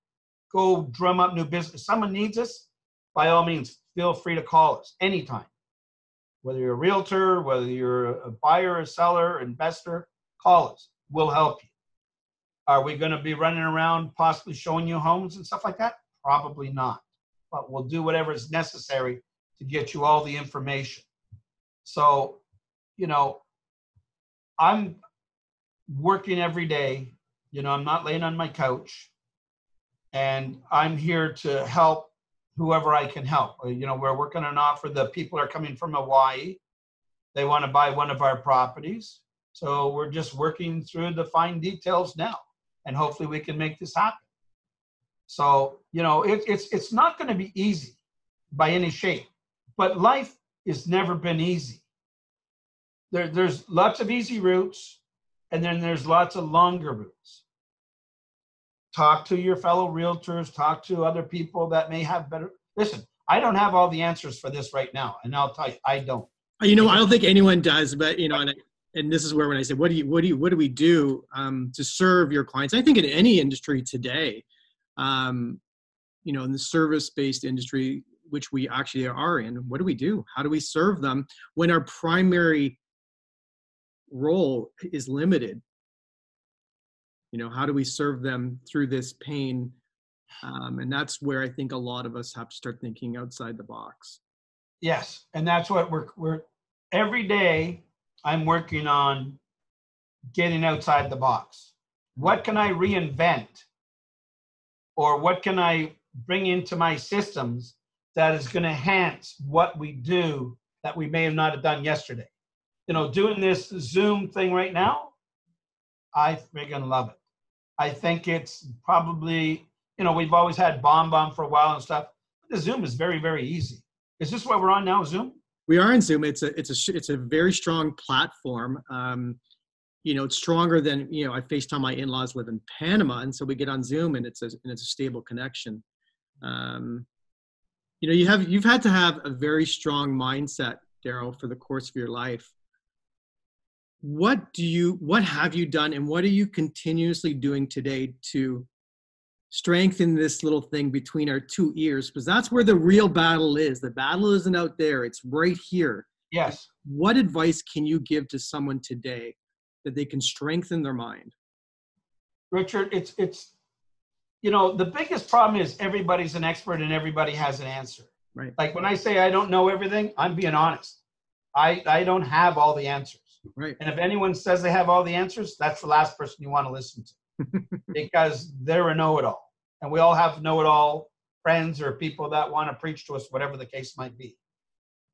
go drum up new business. If Someone needs us, by all means, feel free to call us anytime. Whether you're a realtor, whether you're a buyer, a seller, investor, call us. We'll help you. Are we going to be running around possibly showing you homes and stuff like that? Probably not. But we'll do whatever is necessary to get you all the information. So, you know, I'm working every day. You know, I'm not laying on my couch. And I'm here to help whoever I can help. Uh, you know, we're working on an offer. The people are coming from Hawaii. They want to buy one of our properties. So we're just working through the fine details now. And hopefully we can make this happen. So, you know, it, it's it's not going to be easy by any shape, but life has never been easy. There, there's lots of easy routes, and then there's lots of longer routes. Talk to your fellow realtors, talk to other people that may have better. Listen, I don't have all the answers for this right now, and I'll tell you, I don't. You know, I don't think anyone does, but you know, and, and this is where when I say, what do you, what do you, what do we do um, to serve your clients? I think in any industry today, um, you know, in the service-based industry, which we actually are in, what do we do? How do we serve them when our primary role is limited? You know, how do we serve them through this pain? Um, and that's where I think a lot of us have to start thinking outside the box. Yes, and that's what we're we're every day. I'm working on getting outside the box. What can I reinvent or what can I bring into my systems that is going to enhance what we do that we may have not have done yesterday? You know, doing this Zoom thing right now, I freaking love it. I think it's probably, you know, we've always had BombBomb for a while and stuff. But the Zoom is very, very easy. Is this what we're on now, Zoom? We are in Zoom. It's a it's a it's a very strong platform. Um, you know, it's stronger than you know. I FaceTime my in-laws live in Panama, and so we get on Zoom, and it's a and it's a stable connection. Um, you know, you have you've had to have a very strong mindset, Daryl, for the course of your life. What do you what have you done, and what are you continuously doing today to strengthen this little thing between our two ears? Because that's where the real battle is. The battle isn't out there; it's right here. Yes. What advice can you give to someone today that they can strengthen their mind? Richard, it's it's you know the biggest problem is everybody's an expert and everybody has an answer. Right. Like when I say I don't know everything, I'm being honest. I I don't have all the answers. Right. And if anyone says they have all the answers, that's the last person you want to listen to because they're a know-it-all, and we all have know-it-all friends or people that want to preach to us, whatever the case might be.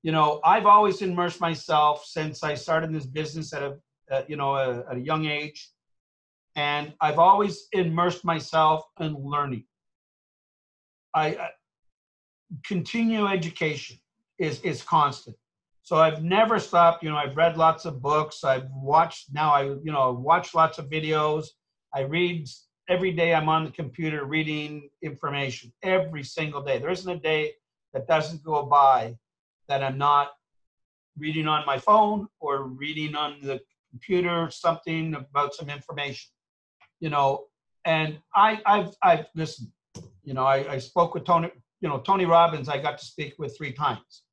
You know, I've always immersed myself since I started this business at a at, you know, a, at a young age. And I've always immersed myself in learning. I, I continue education is is constant. So I've never stopped. You know, I've read lots of books. I've watched now. I you know watch lots of videos. I read every day. I'm on the computer reading information every single day. There isn't a day that doesn't go by that I'm not reading on my phone or reading on the computer something about some information, you know. And I, I've, I've listened. You know, I, I spoke with Tony. You know, Tony Robbins. I got to speak with three times.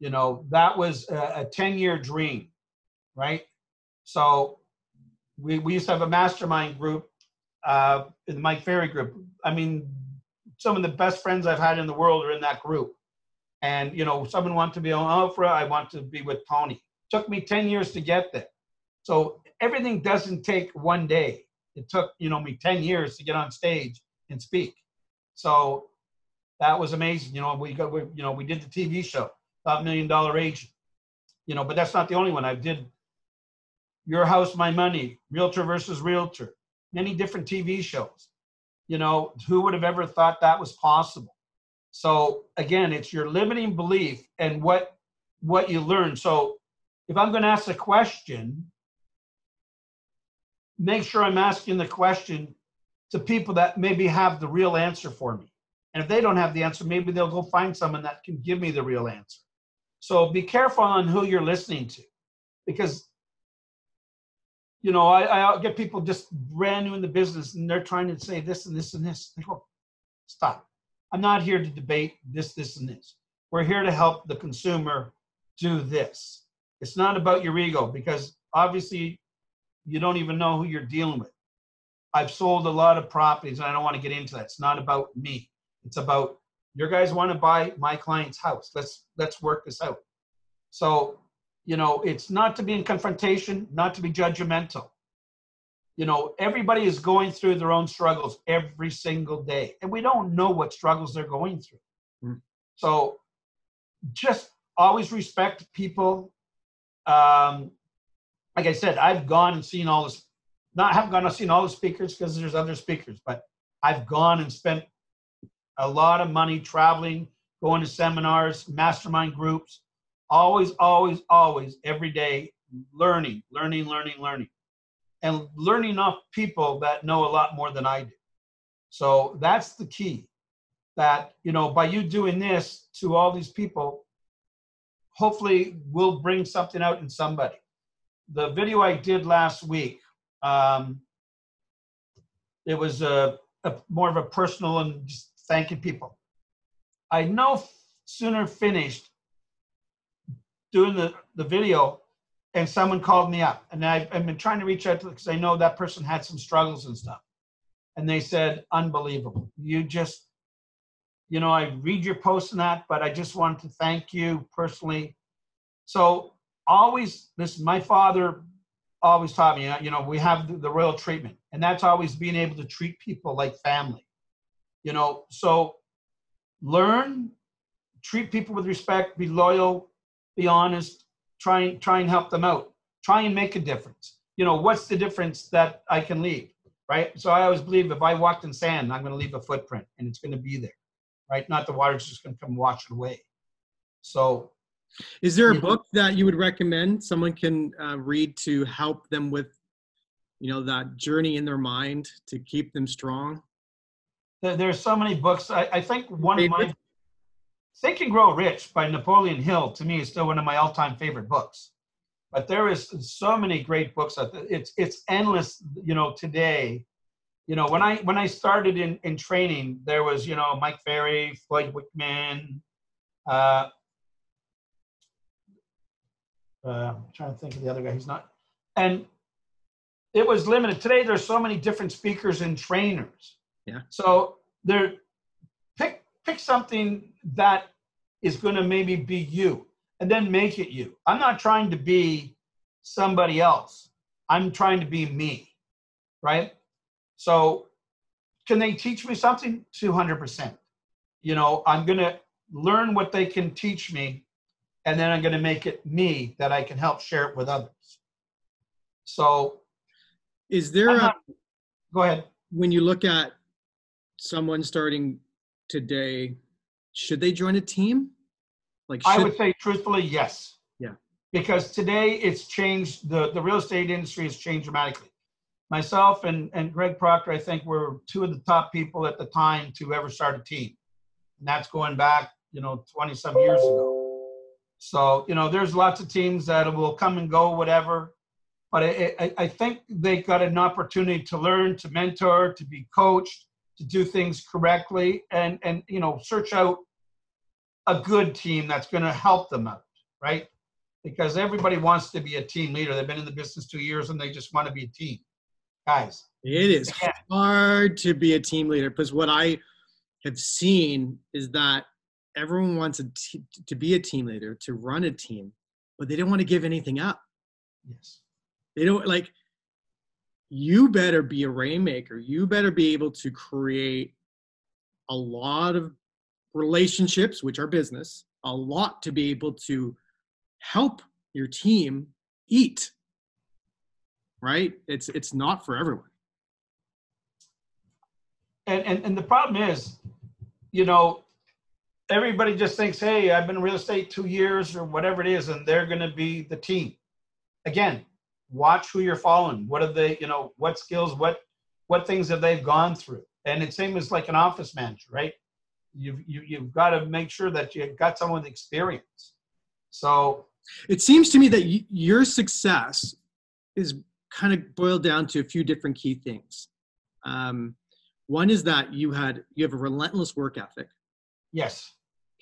You know, that was a, a ten-year dream, right? So we, we used to have a mastermind group uh, in the Mike Ferry group. I mean, some of the best friends I've had in the world are in that group. And you know, someone want to be on Oprah, I want to be with Tony. Took me 10 years to get there. So everything doesn't take one day. It took, you know, me 10 years to get on stage and speak. So that was amazing. You know, we got, we, you know, we did the TV show, Five Million Dollar Agent, you know, but that's not the only one. I did Your House, My Money, Realtor versus Realtor, many different TV shows. You know, who would have ever thought that was possible? So again, it's your limiting belief and what what you learn. So if I'm going to ask a question, make sure I'm asking the question to people that maybe have the real answer for me. And if they don't have the answer, maybe they'll go find someone that can give me the real answer. So be careful on who you're listening to because you know, I, I get people just brand new in the business and they're trying to say this and this and this. They go, stop. I'm not here to debate this, this, and this. We're here to help the consumer do this. It's not about your ego because obviously you don't even know who you're dealing with. I've sold a lot of properties and I don't want to get into that. It's not about me. It's about your guys want to buy my client's house. Let's let's work this out. So, you know, it's not to be in confrontation, not to be judgmental. You know, everybody is going through their own struggles every single day, and we don't know what struggles they're going through. Mm. So, just always respect people. Um, like I said, I've gone and seen all this. Not haven't gone and seen all the speakers because there's other speakers, but I've gone and spent a lot of money traveling, going to seminars, mastermind groups. Always, always, always, every day, learning, learning, learning, learning, and learning off people that know a lot more than I do. So that's the key. That you know, by you doing this to all these people, hopefully we'll bring something out in somebody. The video I did last week, um, it was a, a, more of a personal and just thanking people. I no sooner finished doing the, the video and someone called me up and I've, I've been trying to reach out to because I know that person had some struggles and stuff. And they said, unbelievable. You just you know, I read your posts and that, but I just wanted to thank you personally. So always, this my father always taught me, you know, we have the, the royal treatment, and that's always being able to treat people like family. You know, so learn, treat people with respect, be loyal, be honest, try and try and help them out, try and make a difference. You know, what's the difference that I can leave, right? So I always believe if I walked in sand, I'm going to leave a footprint, and it's going to be there right? Not the water's just going to come wash it away. So, is there a book that you would recommend someone can uh, read to help them with, you know, that journey in their mind to keep them strong? There's so many books. I, I think one of my Think and Grow Rich by Napoleon Hill to me is still one of my all-time favorite books. But there is so many great books. It's it's endless. You know, today you know, when I when I started in, in training, there was, you know, Mike Ferry, Floyd Wickman, uh, uh, I'm trying to think of the other guy. He's not, and it was limited. Today, there's so many different speakers and trainers. Yeah. So there, pick pick something that is going to maybe be you, and then make it you. I'm not trying to be somebody else. I'm trying to be me, right? So, can they teach me something? 200%. You know, I'm going to learn what they can teach me, and then I'm going to make it me that I can help share it with others. So, is there a, go ahead. When you look at someone starting today, should they join a team? Like, should, I would say truthfully, yes. Yeah. Because today it's changed, the, the real estate industry has changed dramatically myself and, and Greg Proctor, I think, were two of the top people at the time to ever start a team. And that's going back, you know, 20 some years ago. So, you know, there's lots of teams that will come and go, whatever. But I, I, I think they got an opportunity to learn, to mentor, to be coached, to do things correctly, and, and you know, search out a good team that's going to help them out, right? Because everybody wants to be a team leader. They've been in the business two years and they just want to be a team guys. It is hard to be a team leader because what I have seen is that everyone wants to be a team leader, to run a team, but they don't want to give anything up. Yes. They don't like, you better be a rainmaker. You better be able to create a lot of relationships, which are business, a lot to be able to help your team eat. Right? It's it's not for everyone. And and, and the problem is, you know, everybody just thinks, hey, I've been in real estate two years or whatever it is, and they're gonna be the team. Again, watch who you're following. What are they, you know, what skills, what what things have they gone through? And it's same as like an office manager, right? You've you, you've got to make sure that you've got someone with experience. So it seems to me that y- your success is kind of boiled down to a few different key things. Um, one is that you had you have a relentless work ethic. Yes.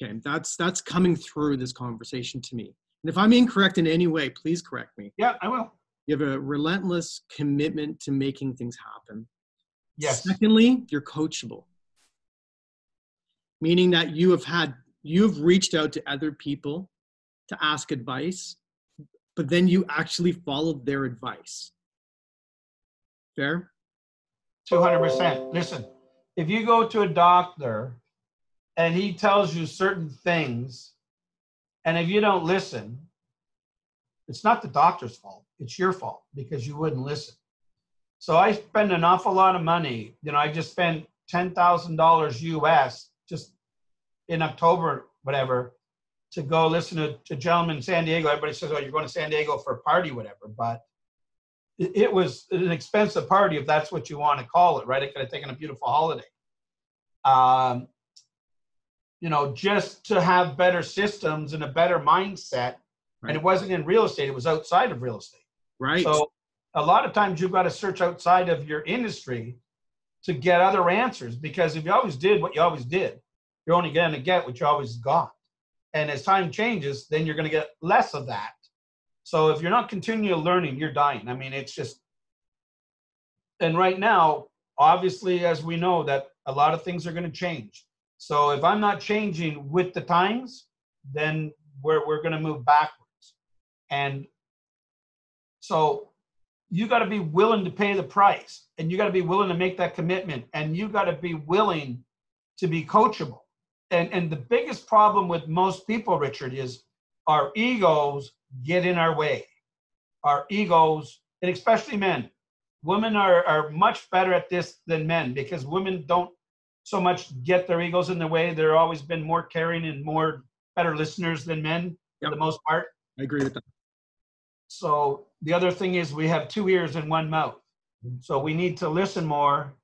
Okay, that's that's coming through this conversation to me. And if I'm incorrect in any way, please correct me. Yeah, I will. You have a relentless commitment to making things happen. Yes. Secondly, you're coachable, meaning that you have had you've reached out to other people to ask advice, but then you actually followed their advice. Fair? 200%. Listen, if you go to a doctor and he tells you certain things, and if you don't listen, it's not the doctor's fault. It's your fault because you wouldn't listen. So I spend an awful lot of money. You know, I just spent $10,000 US just in October, whatever, to go listen to, to gentlemen in San Diego. Everybody says, oh, you're going to San Diego for a party, whatever. But it, it was an expensive party, if that's what you want to call it, right? I could have taken a beautiful holiday. Um, you know, just to have better systems and a better mindset. Right. And it wasn't in real estate, it was outside of real estate. Right. So a lot of times you've got to search outside of your industry to get other answers because if you always did what you always did, you're only going to get what you always got. And as time changes, then you're going to get less of that. So if you're not continually learning, you're dying. I mean, it's just, and right now, obviously, as we know, that a lot of things are going to change. So if I'm not changing with the times, then we're, we're going to move backwards. And so you got to be willing to pay the price and you got to be willing to make that commitment and you got to be willing to be coachable. And, and the biggest problem with most people, Richard, is our egos get in our way. Our egos, and especially men, women are, are much better at this than men because women don't so much get their egos in the way. They're always been more caring and more better listeners than men Yep. for the most part. I agree with that. So the other thing is we have two ears and one mouth. Mm-hmm. So we need to listen more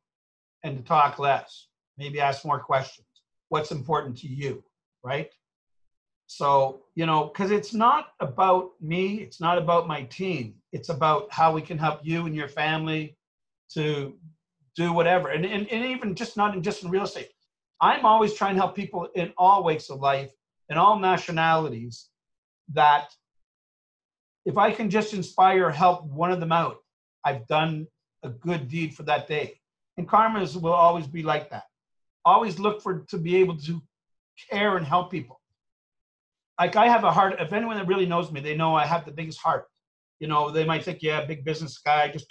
and to talk less. Maybe ask more questions. What's important to you, right? So, you know, because it's not about me, it's not about my team. It's about how we can help you and your family to do whatever. And, and, and even just not in just in real estate. I'm always trying to help people in all wakes of life, in all nationalities, that if I can just inspire or help one of them out, I've done a good deed for that day. And karmas will always be like that. Always look for to be able to care and help people. Like I have a heart. If anyone that really knows me, they know I have the biggest heart. You know, they might think, yeah, big business guy, just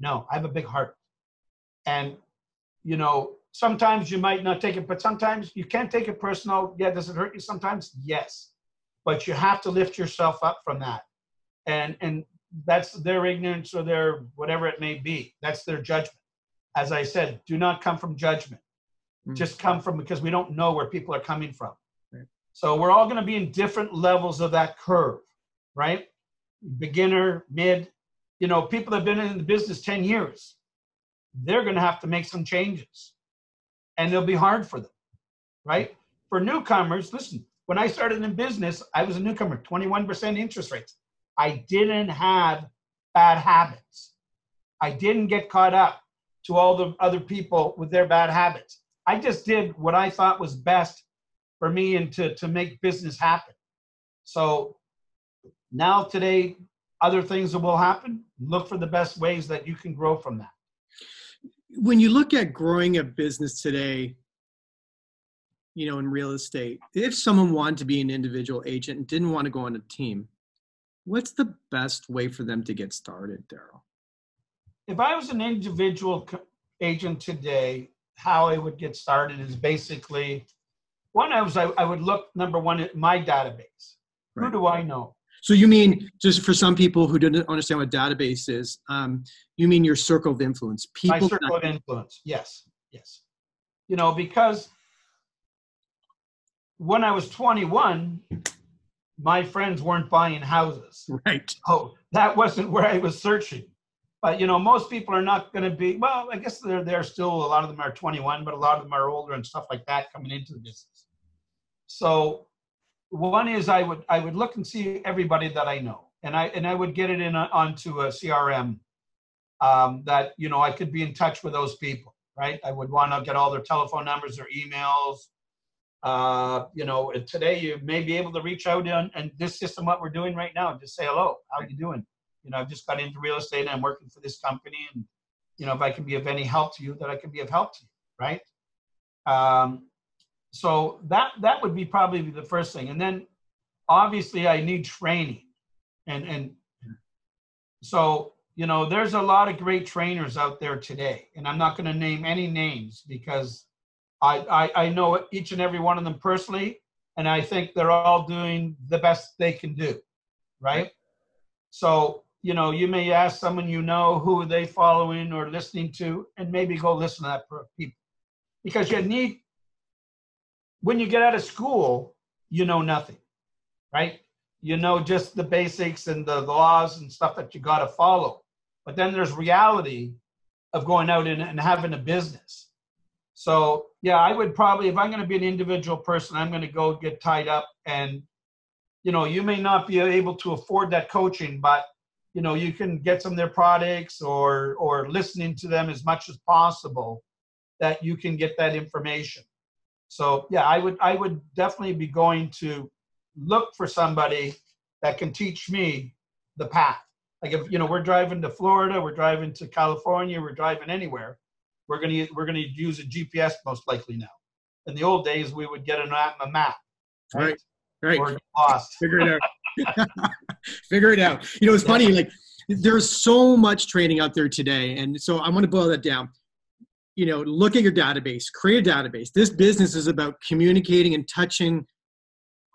no, I have a big heart. And you know, sometimes you might not take it, but sometimes you can't take it personal. Yeah, does it hurt you sometimes? Yes but you have to lift yourself up from that. And and that's their ignorance or their whatever it may be. That's their judgment. As i said do not come from judgment. Mm. just come from because we don't know where people are coming from. Right. so we're all going to be in different levels of that curve right? Beginner mid you know people that have been in the business 10 years they're going to have to make some changes and it'll be hard for them right? For newcomers listen when I started in business, I was a newcomer, 21% interest rates. I didn't have bad habits. I didn't get caught up to all the other people with their bad habits. I just did what I thought was best for me and to, to make business happen. So now, today, other things that will happen, look for the best ways that you can grow from that. When you look at growing a business today, you know, in real estate, if someone wanted to be an individual agent and didn't want to go on a team, what's the best way for them to get started, Daryl? if I was an individual agent today, how I would get started is basically one, I was I, I would look number one at my database. Right. Who do I know? So you mean just for some people who didn't understand what database is, um, you mean your circle of influence? People my circle of influence. Yes, yes. You know, because when I was 21, my friends weren't buying houses. Right. Oh, that wasn't where I was searching. But you know, most people are not going to be. Well, I guess they're they're still. A lot of them are 21, but a lot of them are older and stuff like that coming into the business. So, one is I would I would look and see everybody that I know, and I and I would get it in a, onto a CRM um, that you know I could be in touch with those people. Right. I would want to get all their telephone numbers, their emails, uh, you know, today you may be able to reach out and, and this system, what we're doing right now, just say hello. How you doing? You know, I've just got into real estate and I'm working for this company, and you know, if I can be of any help to you, that I can be of help to you, right? Um, so that that would be probably the first thing, and then obviously I need training, and and so you know, there's a lot of great trainers out there today, and I'm not going to name any names because I, I, I know each and every one of them personally, and I think they're all doing the best they can do, right? So, you know, you may ask someone you know who are they following or listening to, and maybe go listen to that for people. Because you need, when you get out of school, you know nothing, right? You know just the basics and the laws and stuff that you got to follow. But then there's reality of going out and, and having a business so yeah, I would probably, if I'm going to be an individual person, I'm going to go get tied up. And you know, you may not be able to afford that coaching, but you know, you can get some of their products or or listening to them as much as possible, that you can get that information. So yeah, I would I would definitely be going to look for somebody that can teach me the path. Like if you know we're driving to Florida, we're driving to California, we're driving anywhere we're going to we're going to use a GPS most likely now. In the old days, we would get an a map. Right. Right. Or lost. Figure it out. Figure it out. You know, it's funny. Like there's so much training out there today, and so I want to boil that down. You know, look at your database, create a database. This business is about communicating and touching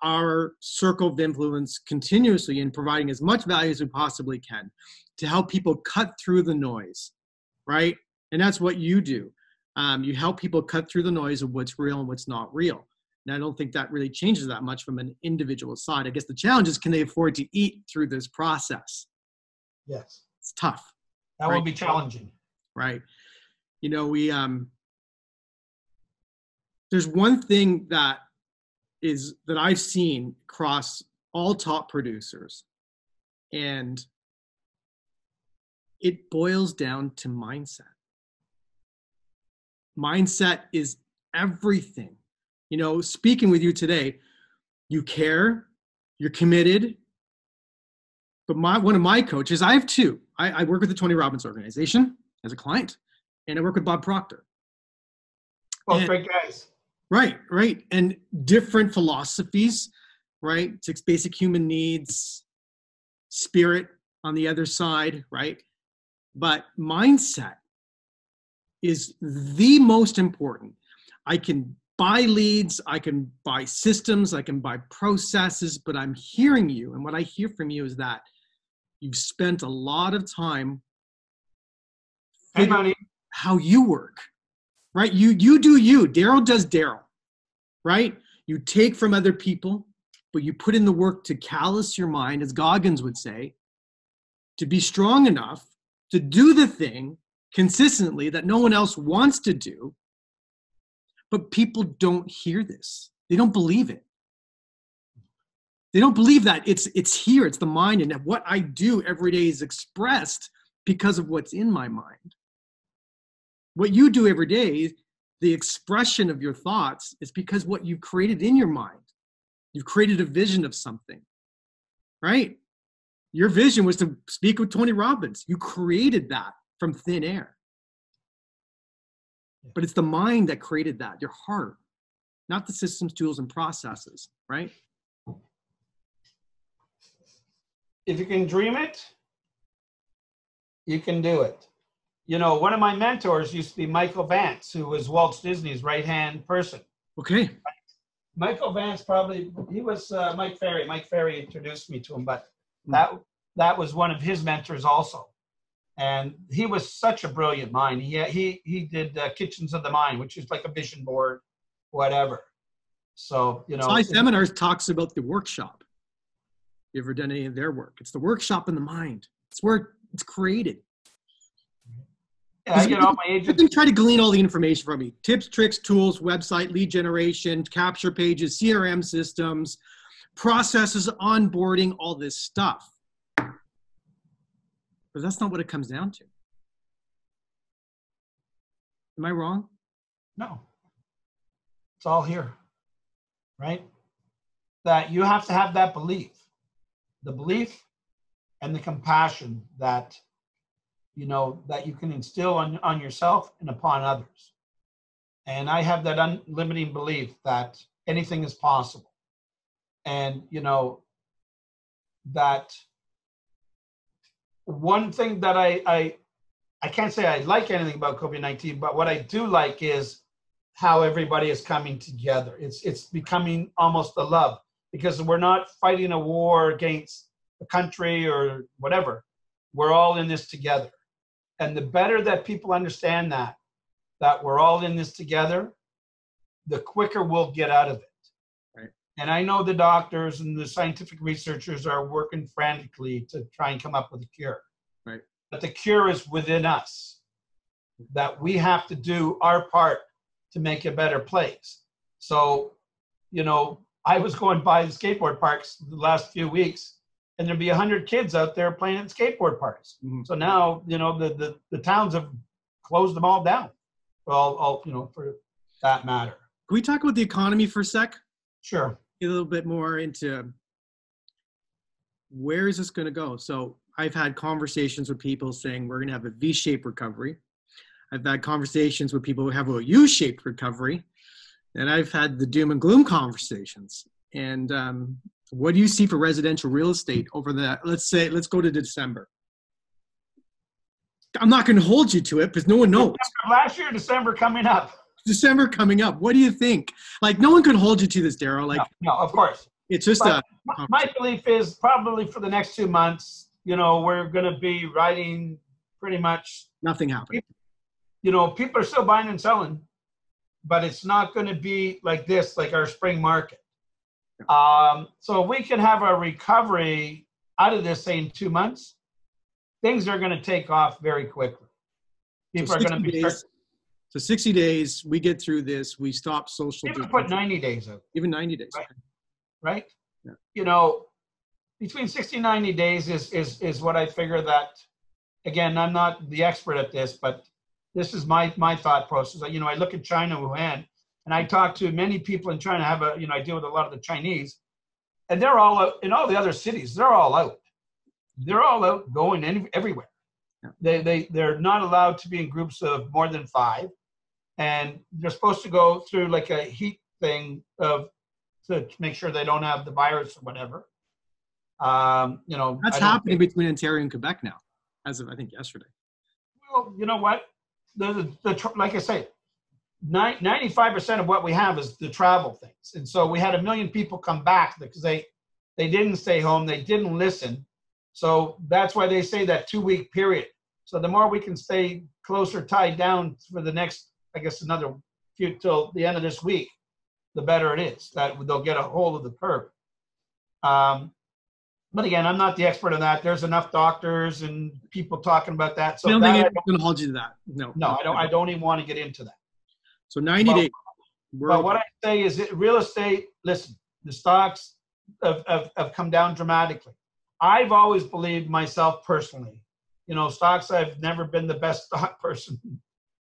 our circle of influence continuously and providing as much value as we possibly can to help people cut through the noise, right? And that's what you do. Um, you help people cut through the noise of what's real and what's not real. And I don't think that really changes that much from an individual side. I guess the challenge is can they afford to eat through this process? Yes. It's tough. That right? will be challenging. Right. You know, we um there's one thing that is that I've seen across all top producers, and it boils down to mindset mindset is everything. You know, speaking with you today, you care, you're committed. But my one of my coaches, I have two. I, I work with the Tony Robbins organization as a client, and I work with Bob Proctor. Well, and, great guys. Right, right. And different philosophies, right? Six basic human needs, spirit on the other side, right? But mindset is the most important. I can buy leads, I can buy systems, I can buy processes, but I'm hearing you. And what I hear from you is that you've spent a lot of time hey, money. how you work, right? You, you do you. Daryl does Daryl, right? You take from other people, but you put in the work to callous your mind, as Goggins would say, to be strong enough to do the thing consistently that no one else wants to do. But people don't hear this. They don't believe it. They don't believe that it's it's here, it's the mind, and that what I do every day is expressed because of what's in my mind. What you do every day, the expression of your thoughts is because what you've created in your mind. You've created a vision of something, right? Your vision was to speak with Tony Robbins. You created that from thin air. But it's the mind that created that, your heart, not the systems, tools, and processes, right? If you can dream it, you can do it. you know, one of my mentors used to be Michael Vance, who was Walt Disney's right hand person. Okay. Michael Vance probably he was uh, Mike Ferry. Mike Ferry introduced me to him, but Hmm. that that was one of his mentors also. And he was such a brilliant mind. He he he did uh, Kitchens of the Mind, which is like a vision board, whatever. So you know, PSI Seminars talks about the workshop. You ever done any of their work? It's the workshop in the mind. It's where it's created. yeah, I get all my You agents. can try to glean all the information from me. Tips, tricks, tools, website, lead generation, capture pages, CRM systems, processes, onboarding, all this stuff. But that's not what it comes down to. Am I wrong? No. It's all here. Right? That you have to have that belief. The belief and the compassion that you know that you can instill on, on yourself and upon others. And I have that unlimiting belief that anything is possible. And you know that one thing that I I I can't say I like anything about COVID nineteen, but what I do like is how everybody is coming together. It's it's becoming almost a love because we're not fighting a war against a country or whatever. We're all in this together, and the better that people understand that that we're all in this together, the quicker we'll get out of it. And I know the doctors and the scientific researchers are working frantically to try and come up with a cure. Right. But the cure is within us. That we have to do our part to make a better place. So, you know, I was going by the skateboard parks the last few weeks, and there'd be a hundred kids out there playing at skateboard parks. Mhm. So now, you know, the, the the towns have closed them all down. All, all you know, for that matter. Can we talk about the economy for a sec? Sure. A little bit more into where is this going to go? So I've had conversations with people saying we're going to have a V-shaped recovery. I've had conversations with people who have a U-shaped recovery, and I've had the doom and gloom conversations. And um, what do you see for residential real estate over the? Let's say let's go to December. I'm not going to hold you to it because no one knows. Last year, December coming up. December coming up. What do you think? Like no one could hold you to this, Daryl. Like no, no, of course. it's just But a my, belief is probably for the next two months, you know, we're going to be riding pretty much nothing happened. you know, people are still buying and selling, but it's not going to be like this, like our spring market. Um, so if we can have a recovery out of this, say in two months, things are going to take off very quickly. People So are going to be. days, so 60 days, we get through this, we stop social People put 90 days out, even 90 days. Right. right? Yeah. You know, between 60 and 90 days is is is what I figure that. Again, I'm not the expert at this, but this is my my thought process. You know, I look at China, Wuhan, and I talk to many people in China. Have a you know, I deal with a lot of the Chinese, and they're all out in all the other cities. They're all out. They're all out going everywhere. Yeah. They they they're not allowed to be in groups of more than five, and they're supposed to go through like a heat thing of to make sure they don't have the virus or whatever. Um, you know, That's happening think- between Ontario and Quebec now, as of I think yesterday. Well, you know what? The, the, the like I say, ninety-five percent of what we have is the travel things, and so we had a million people come back because they they didn't stay home, they didn't listen. So that's why they say that two-week period. So the more we can stay closer tied down for the next, I guess, another few till the end of this week, the better it is. That they'll get a hold of the curve. Um, but again, I'm not the expert on that. There's enough doctors and people talking about that. So I don't that think anyone's going to hold you to that. No. no, I don't. I don't even want to get into that. So 90 Well, days. We're But what I say is, that real estate. Listen, the stocks have, have, have come down dramatically. I've always believed myself personally. You know, stocks. I've never been the best stock person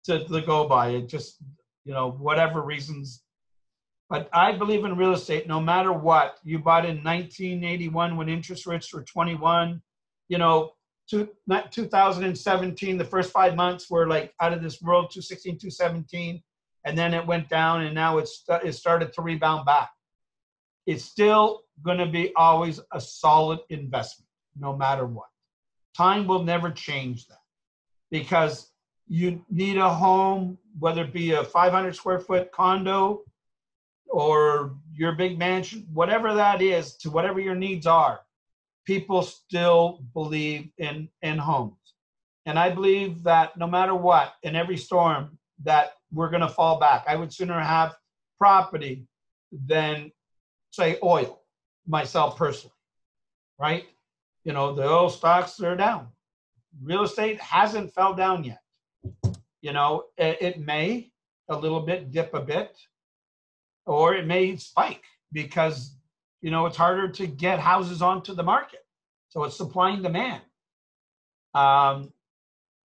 to, to go by. It just, you know, whatever reasons. But I believe in real estate. No matter what, you bought in 1981 when interest rates were 21. You know, two, not 2017, the first five months were like out of this world. 216, 217 and then it went down and now it's it started to rebound back it's still going to be always a solid investment no matter what time will never change that because you need a home, whether it be a 500 square foot condo or your big mansion, whatever that is, to whatever your needs are, people still believe in in homes. And I believe that no matter what, in every storm, that we're going to fall back. I would sooner have property than say oil myself personally right you know the oil stocks are down real estate hasn't fell down yet you know it, it may a little bit dip a bit or it may spike because you know it's harder to get houses onto the market. So it's supply and demand. Um,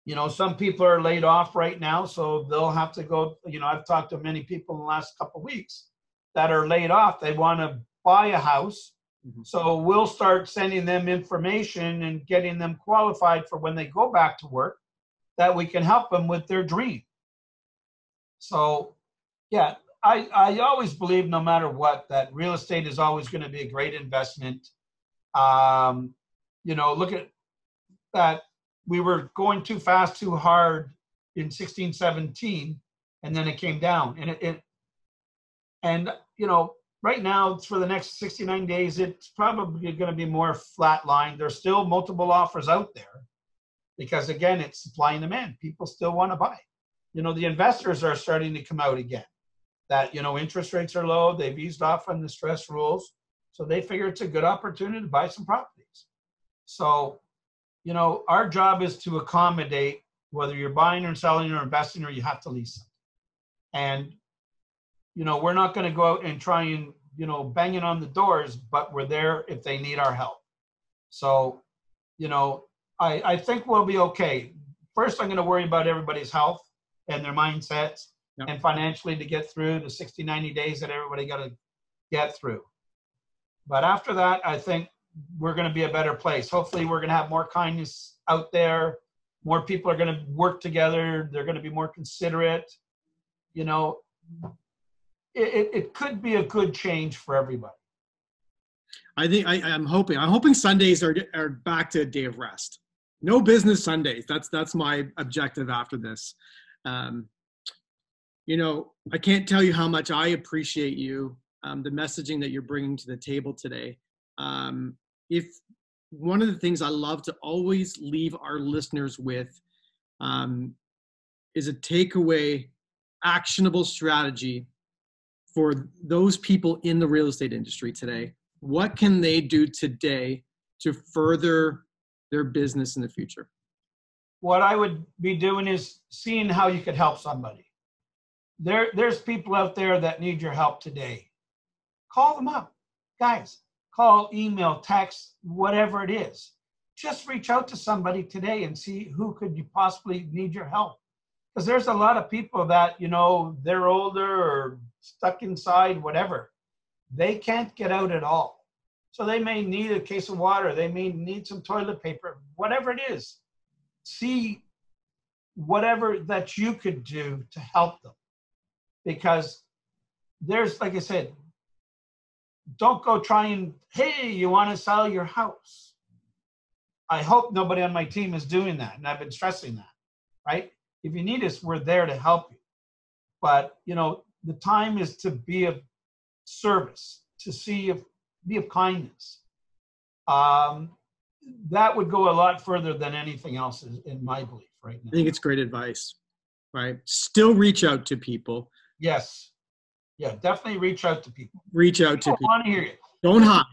you know some people are laid off right now so they'll have to go you know i've talked to many people in the last couple of weeks that are laid off. They want to buy a house. Mm-hmm. so we'll start sending them information and getting them qualified for when they go back to work that we can help them with their dream so yeah i i always believe no matter what that real estate is always going to be a great investment um you know look at that we were going too fast, too hard in sixteen seventeen, and then it came down. And it, it and you know, right now for the next 69 days, it's probably going to be more flat line. There's still multiple offers out there because again, it's supply and demand. People still want to buy. You know, the investors are starting to come out again. That you know, interest rates are low. They've eased off on the stress rules, so they figure it's a good opportunity to buy some properties. So you know, our job is to accommodate whether you're buying or selling or investing or you have to lease them. And, you know, we're not going to go out and try and, you know, banging on the doors, but we're there if they need our help. So, you know, I, I think we'll be okay. First, I'm going to worry about everybody's health and their mindsets yep. and financially to get through the 60, 90 days that everybody got to get through. But after that, I think we're going to be a better place. Hopefully, we're going to have more kindness out there. More people are going to work together. They're going to be more considerate. You know, it, it could be a good change for everybody. I think I, am hoping. I'm hoping Sundays are are back to a day of rest. No business Sundays. That's that's my objective after this. Um, you know, I can't tell you how much I appreciate you, um, the messaging that you're bringing to the table today. Um, if one of the things I love to always leave our listeners with um, is a takeaway, actionable strategy for those people in the real estate industry today. What can they do today to further their business in the future? What I would be doing is seeing how you could help somebody. There, there's people out there that need your help today. Call them up. Guys, call, email, text, whatever it is. Just reach out to somebody today and see who could you possibly need your help. Because there's a lot of people that, you know, they're older or stuck inside, whatever. They can't get out at all. So they may need a case of water, they may need some toilet paper, whatever it is. See whatever that you could do to help them. Because there's, like I said, don't go try and, hey, you want to sell your house. I hope nobody on my team is doing that. And I've been stressing that, right? If you need us, we're there to help you. But, you know, the time is to be of service, to see if, be of kindness. Um, that would go a lot further than anything else in my belief right now. I think it's great advice, right? Still reach out to people. Yes. Yeah, definitely reach out to people. Reach out people to people. want to hear you. Don't hide.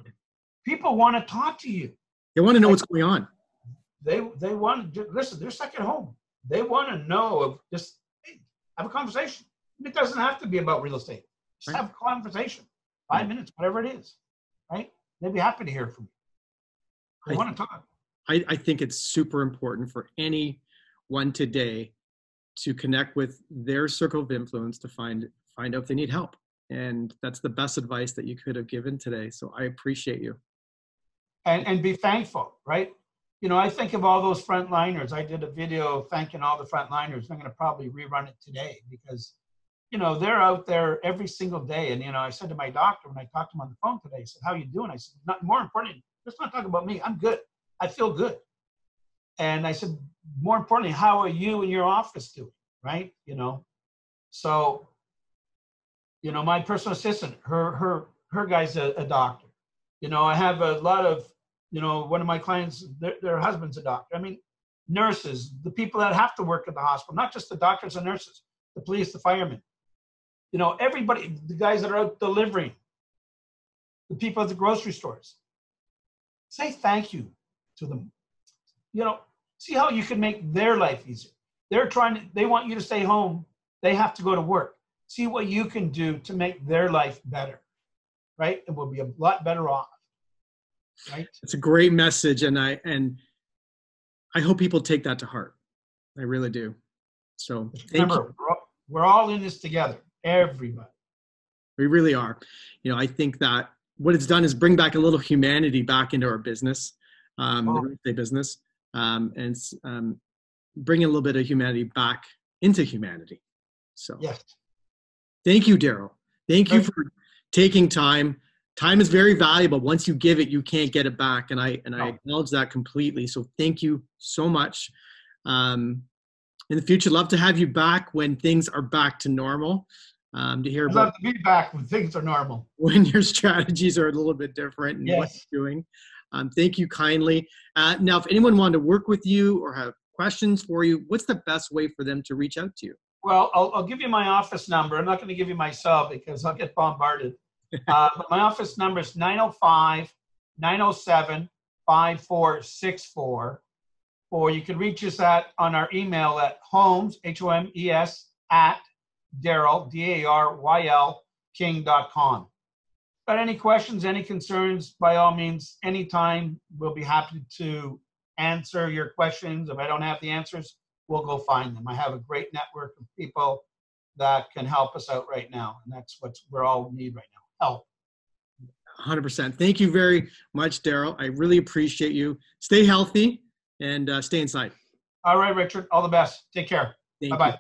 People want to talk to you. They want to know like, what's going on. They they want to listen. They're stuck at home. They want to know of just hey, have a conversation. It doesn't have to be about real estate. Just right. have a conversation. Five right. minutes, whatever it is. They'd be happy to hear from you. They I, want to talk. I, I think it's super important for anyone today to connect with their circle of influence to find find out if they need help. And that's the best advice that you could have given today. So I appreciate you. And, and be thankful, right? You know, I think of all those frontliners. I did a video thanking all the frontliners. I'm going to probably rerun it today because, you know, they're out there every single day. And, you know, I said to my doctor when I talked to him on the phone today, I said, how you doing? I said, not more important, let's not talk about me. I'm good. I feel good. And I said, more importantly, how are you and your office doing? Right? You know, so you know, my personal assistant, her her her guy's a, a doctor. You know, I have a lot of you know, one of my clients, their, their husband's a doctor. I mean, nurses, the people that have to work at the hospital, not just the doctors and nurses, the police, the firemen. You know, everybody, the guys that are out delivering, the people at the grocery stores. Say thank you to them. You know, see how you can make their life easier. They're trying to, they want you to stay home. They have to go to work. See what you can do to make their life better, right? And we'll be a lot better off, right? It's a great message, and I and I hope people take that to heart. I really do. So remember, we're all, we're all in this together. Everybody. We really are. You know, I think that what it's done is bring back a little humanity back into our business, um, oh. the real estate business, um, and um, bring a little bit of humanity back into humanity. So, yes. Thank you, Daryl. Thank you for taking time. Time is very valuable. Once you give it, you can't get it back, and I and I acknowledge that completely. So, thank you so much. Um, in the future, love to have you back when things are back to normal um, to hear I'd about love to be back when things are normal. When your strategies are a little bit different and yes. what you're doing. Um, thank you kindly. Uh, now, if anyone wanted to work with you or have questions for you, what's the best way for them to reach out to you? Well, I'll, I'll give you my office number. I'm not going to give you my cell because I'll get bombarded. uh, but my office number is 905 907 5464. Or you can reach us at on our email at homes, H O M E S, at Daryl, D A R Y L, king.com. But any questions, any concerns, by all means, anytime, we'll be happy to answer your questions. If I don't have the answers, we'll go find them. I have a great network of people that can help us out right now. And that's what we're all need right now help. 100%. Thank you very much, Daryl. I really appreciate you. Stay healthy and uh, stay inside. All right, Richard. All the best. Take care. Bye bye.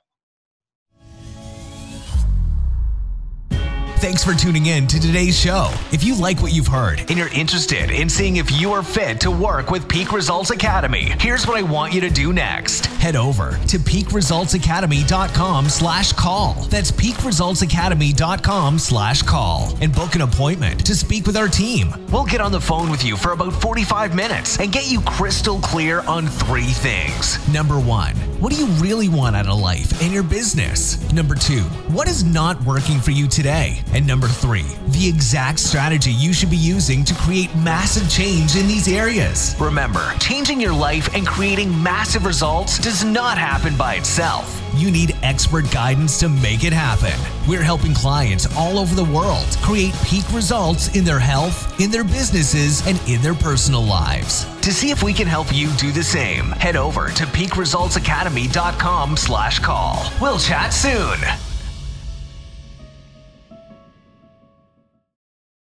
Thanks for tuning in to today's show. If you like what you've heard and you're interested in seeing if you are fit to work with Peak Results Academy, here's what I want you to do next. Head over to peakresultsacademy.com slash call. That's peakresultsacademy.com slash call and book an appointment to speak with our team. We'll get on the phone with you for about 45 minutes and get you crystal clear on three things. Number one, what do you really want out of life and your business? Number two, what is not working for you today? And number three, the exact strategy you should be using to create massive change in these areas. Remember, changing your life and creating massive results does not happen by itself. You need expert guidance to make it happen. We're helping clients all over the world create peak results in their health, in their businesses, and in their personal lives. To see if we can help you do the same, head over to peakresultsacademy.com slash call. We'll chat soon.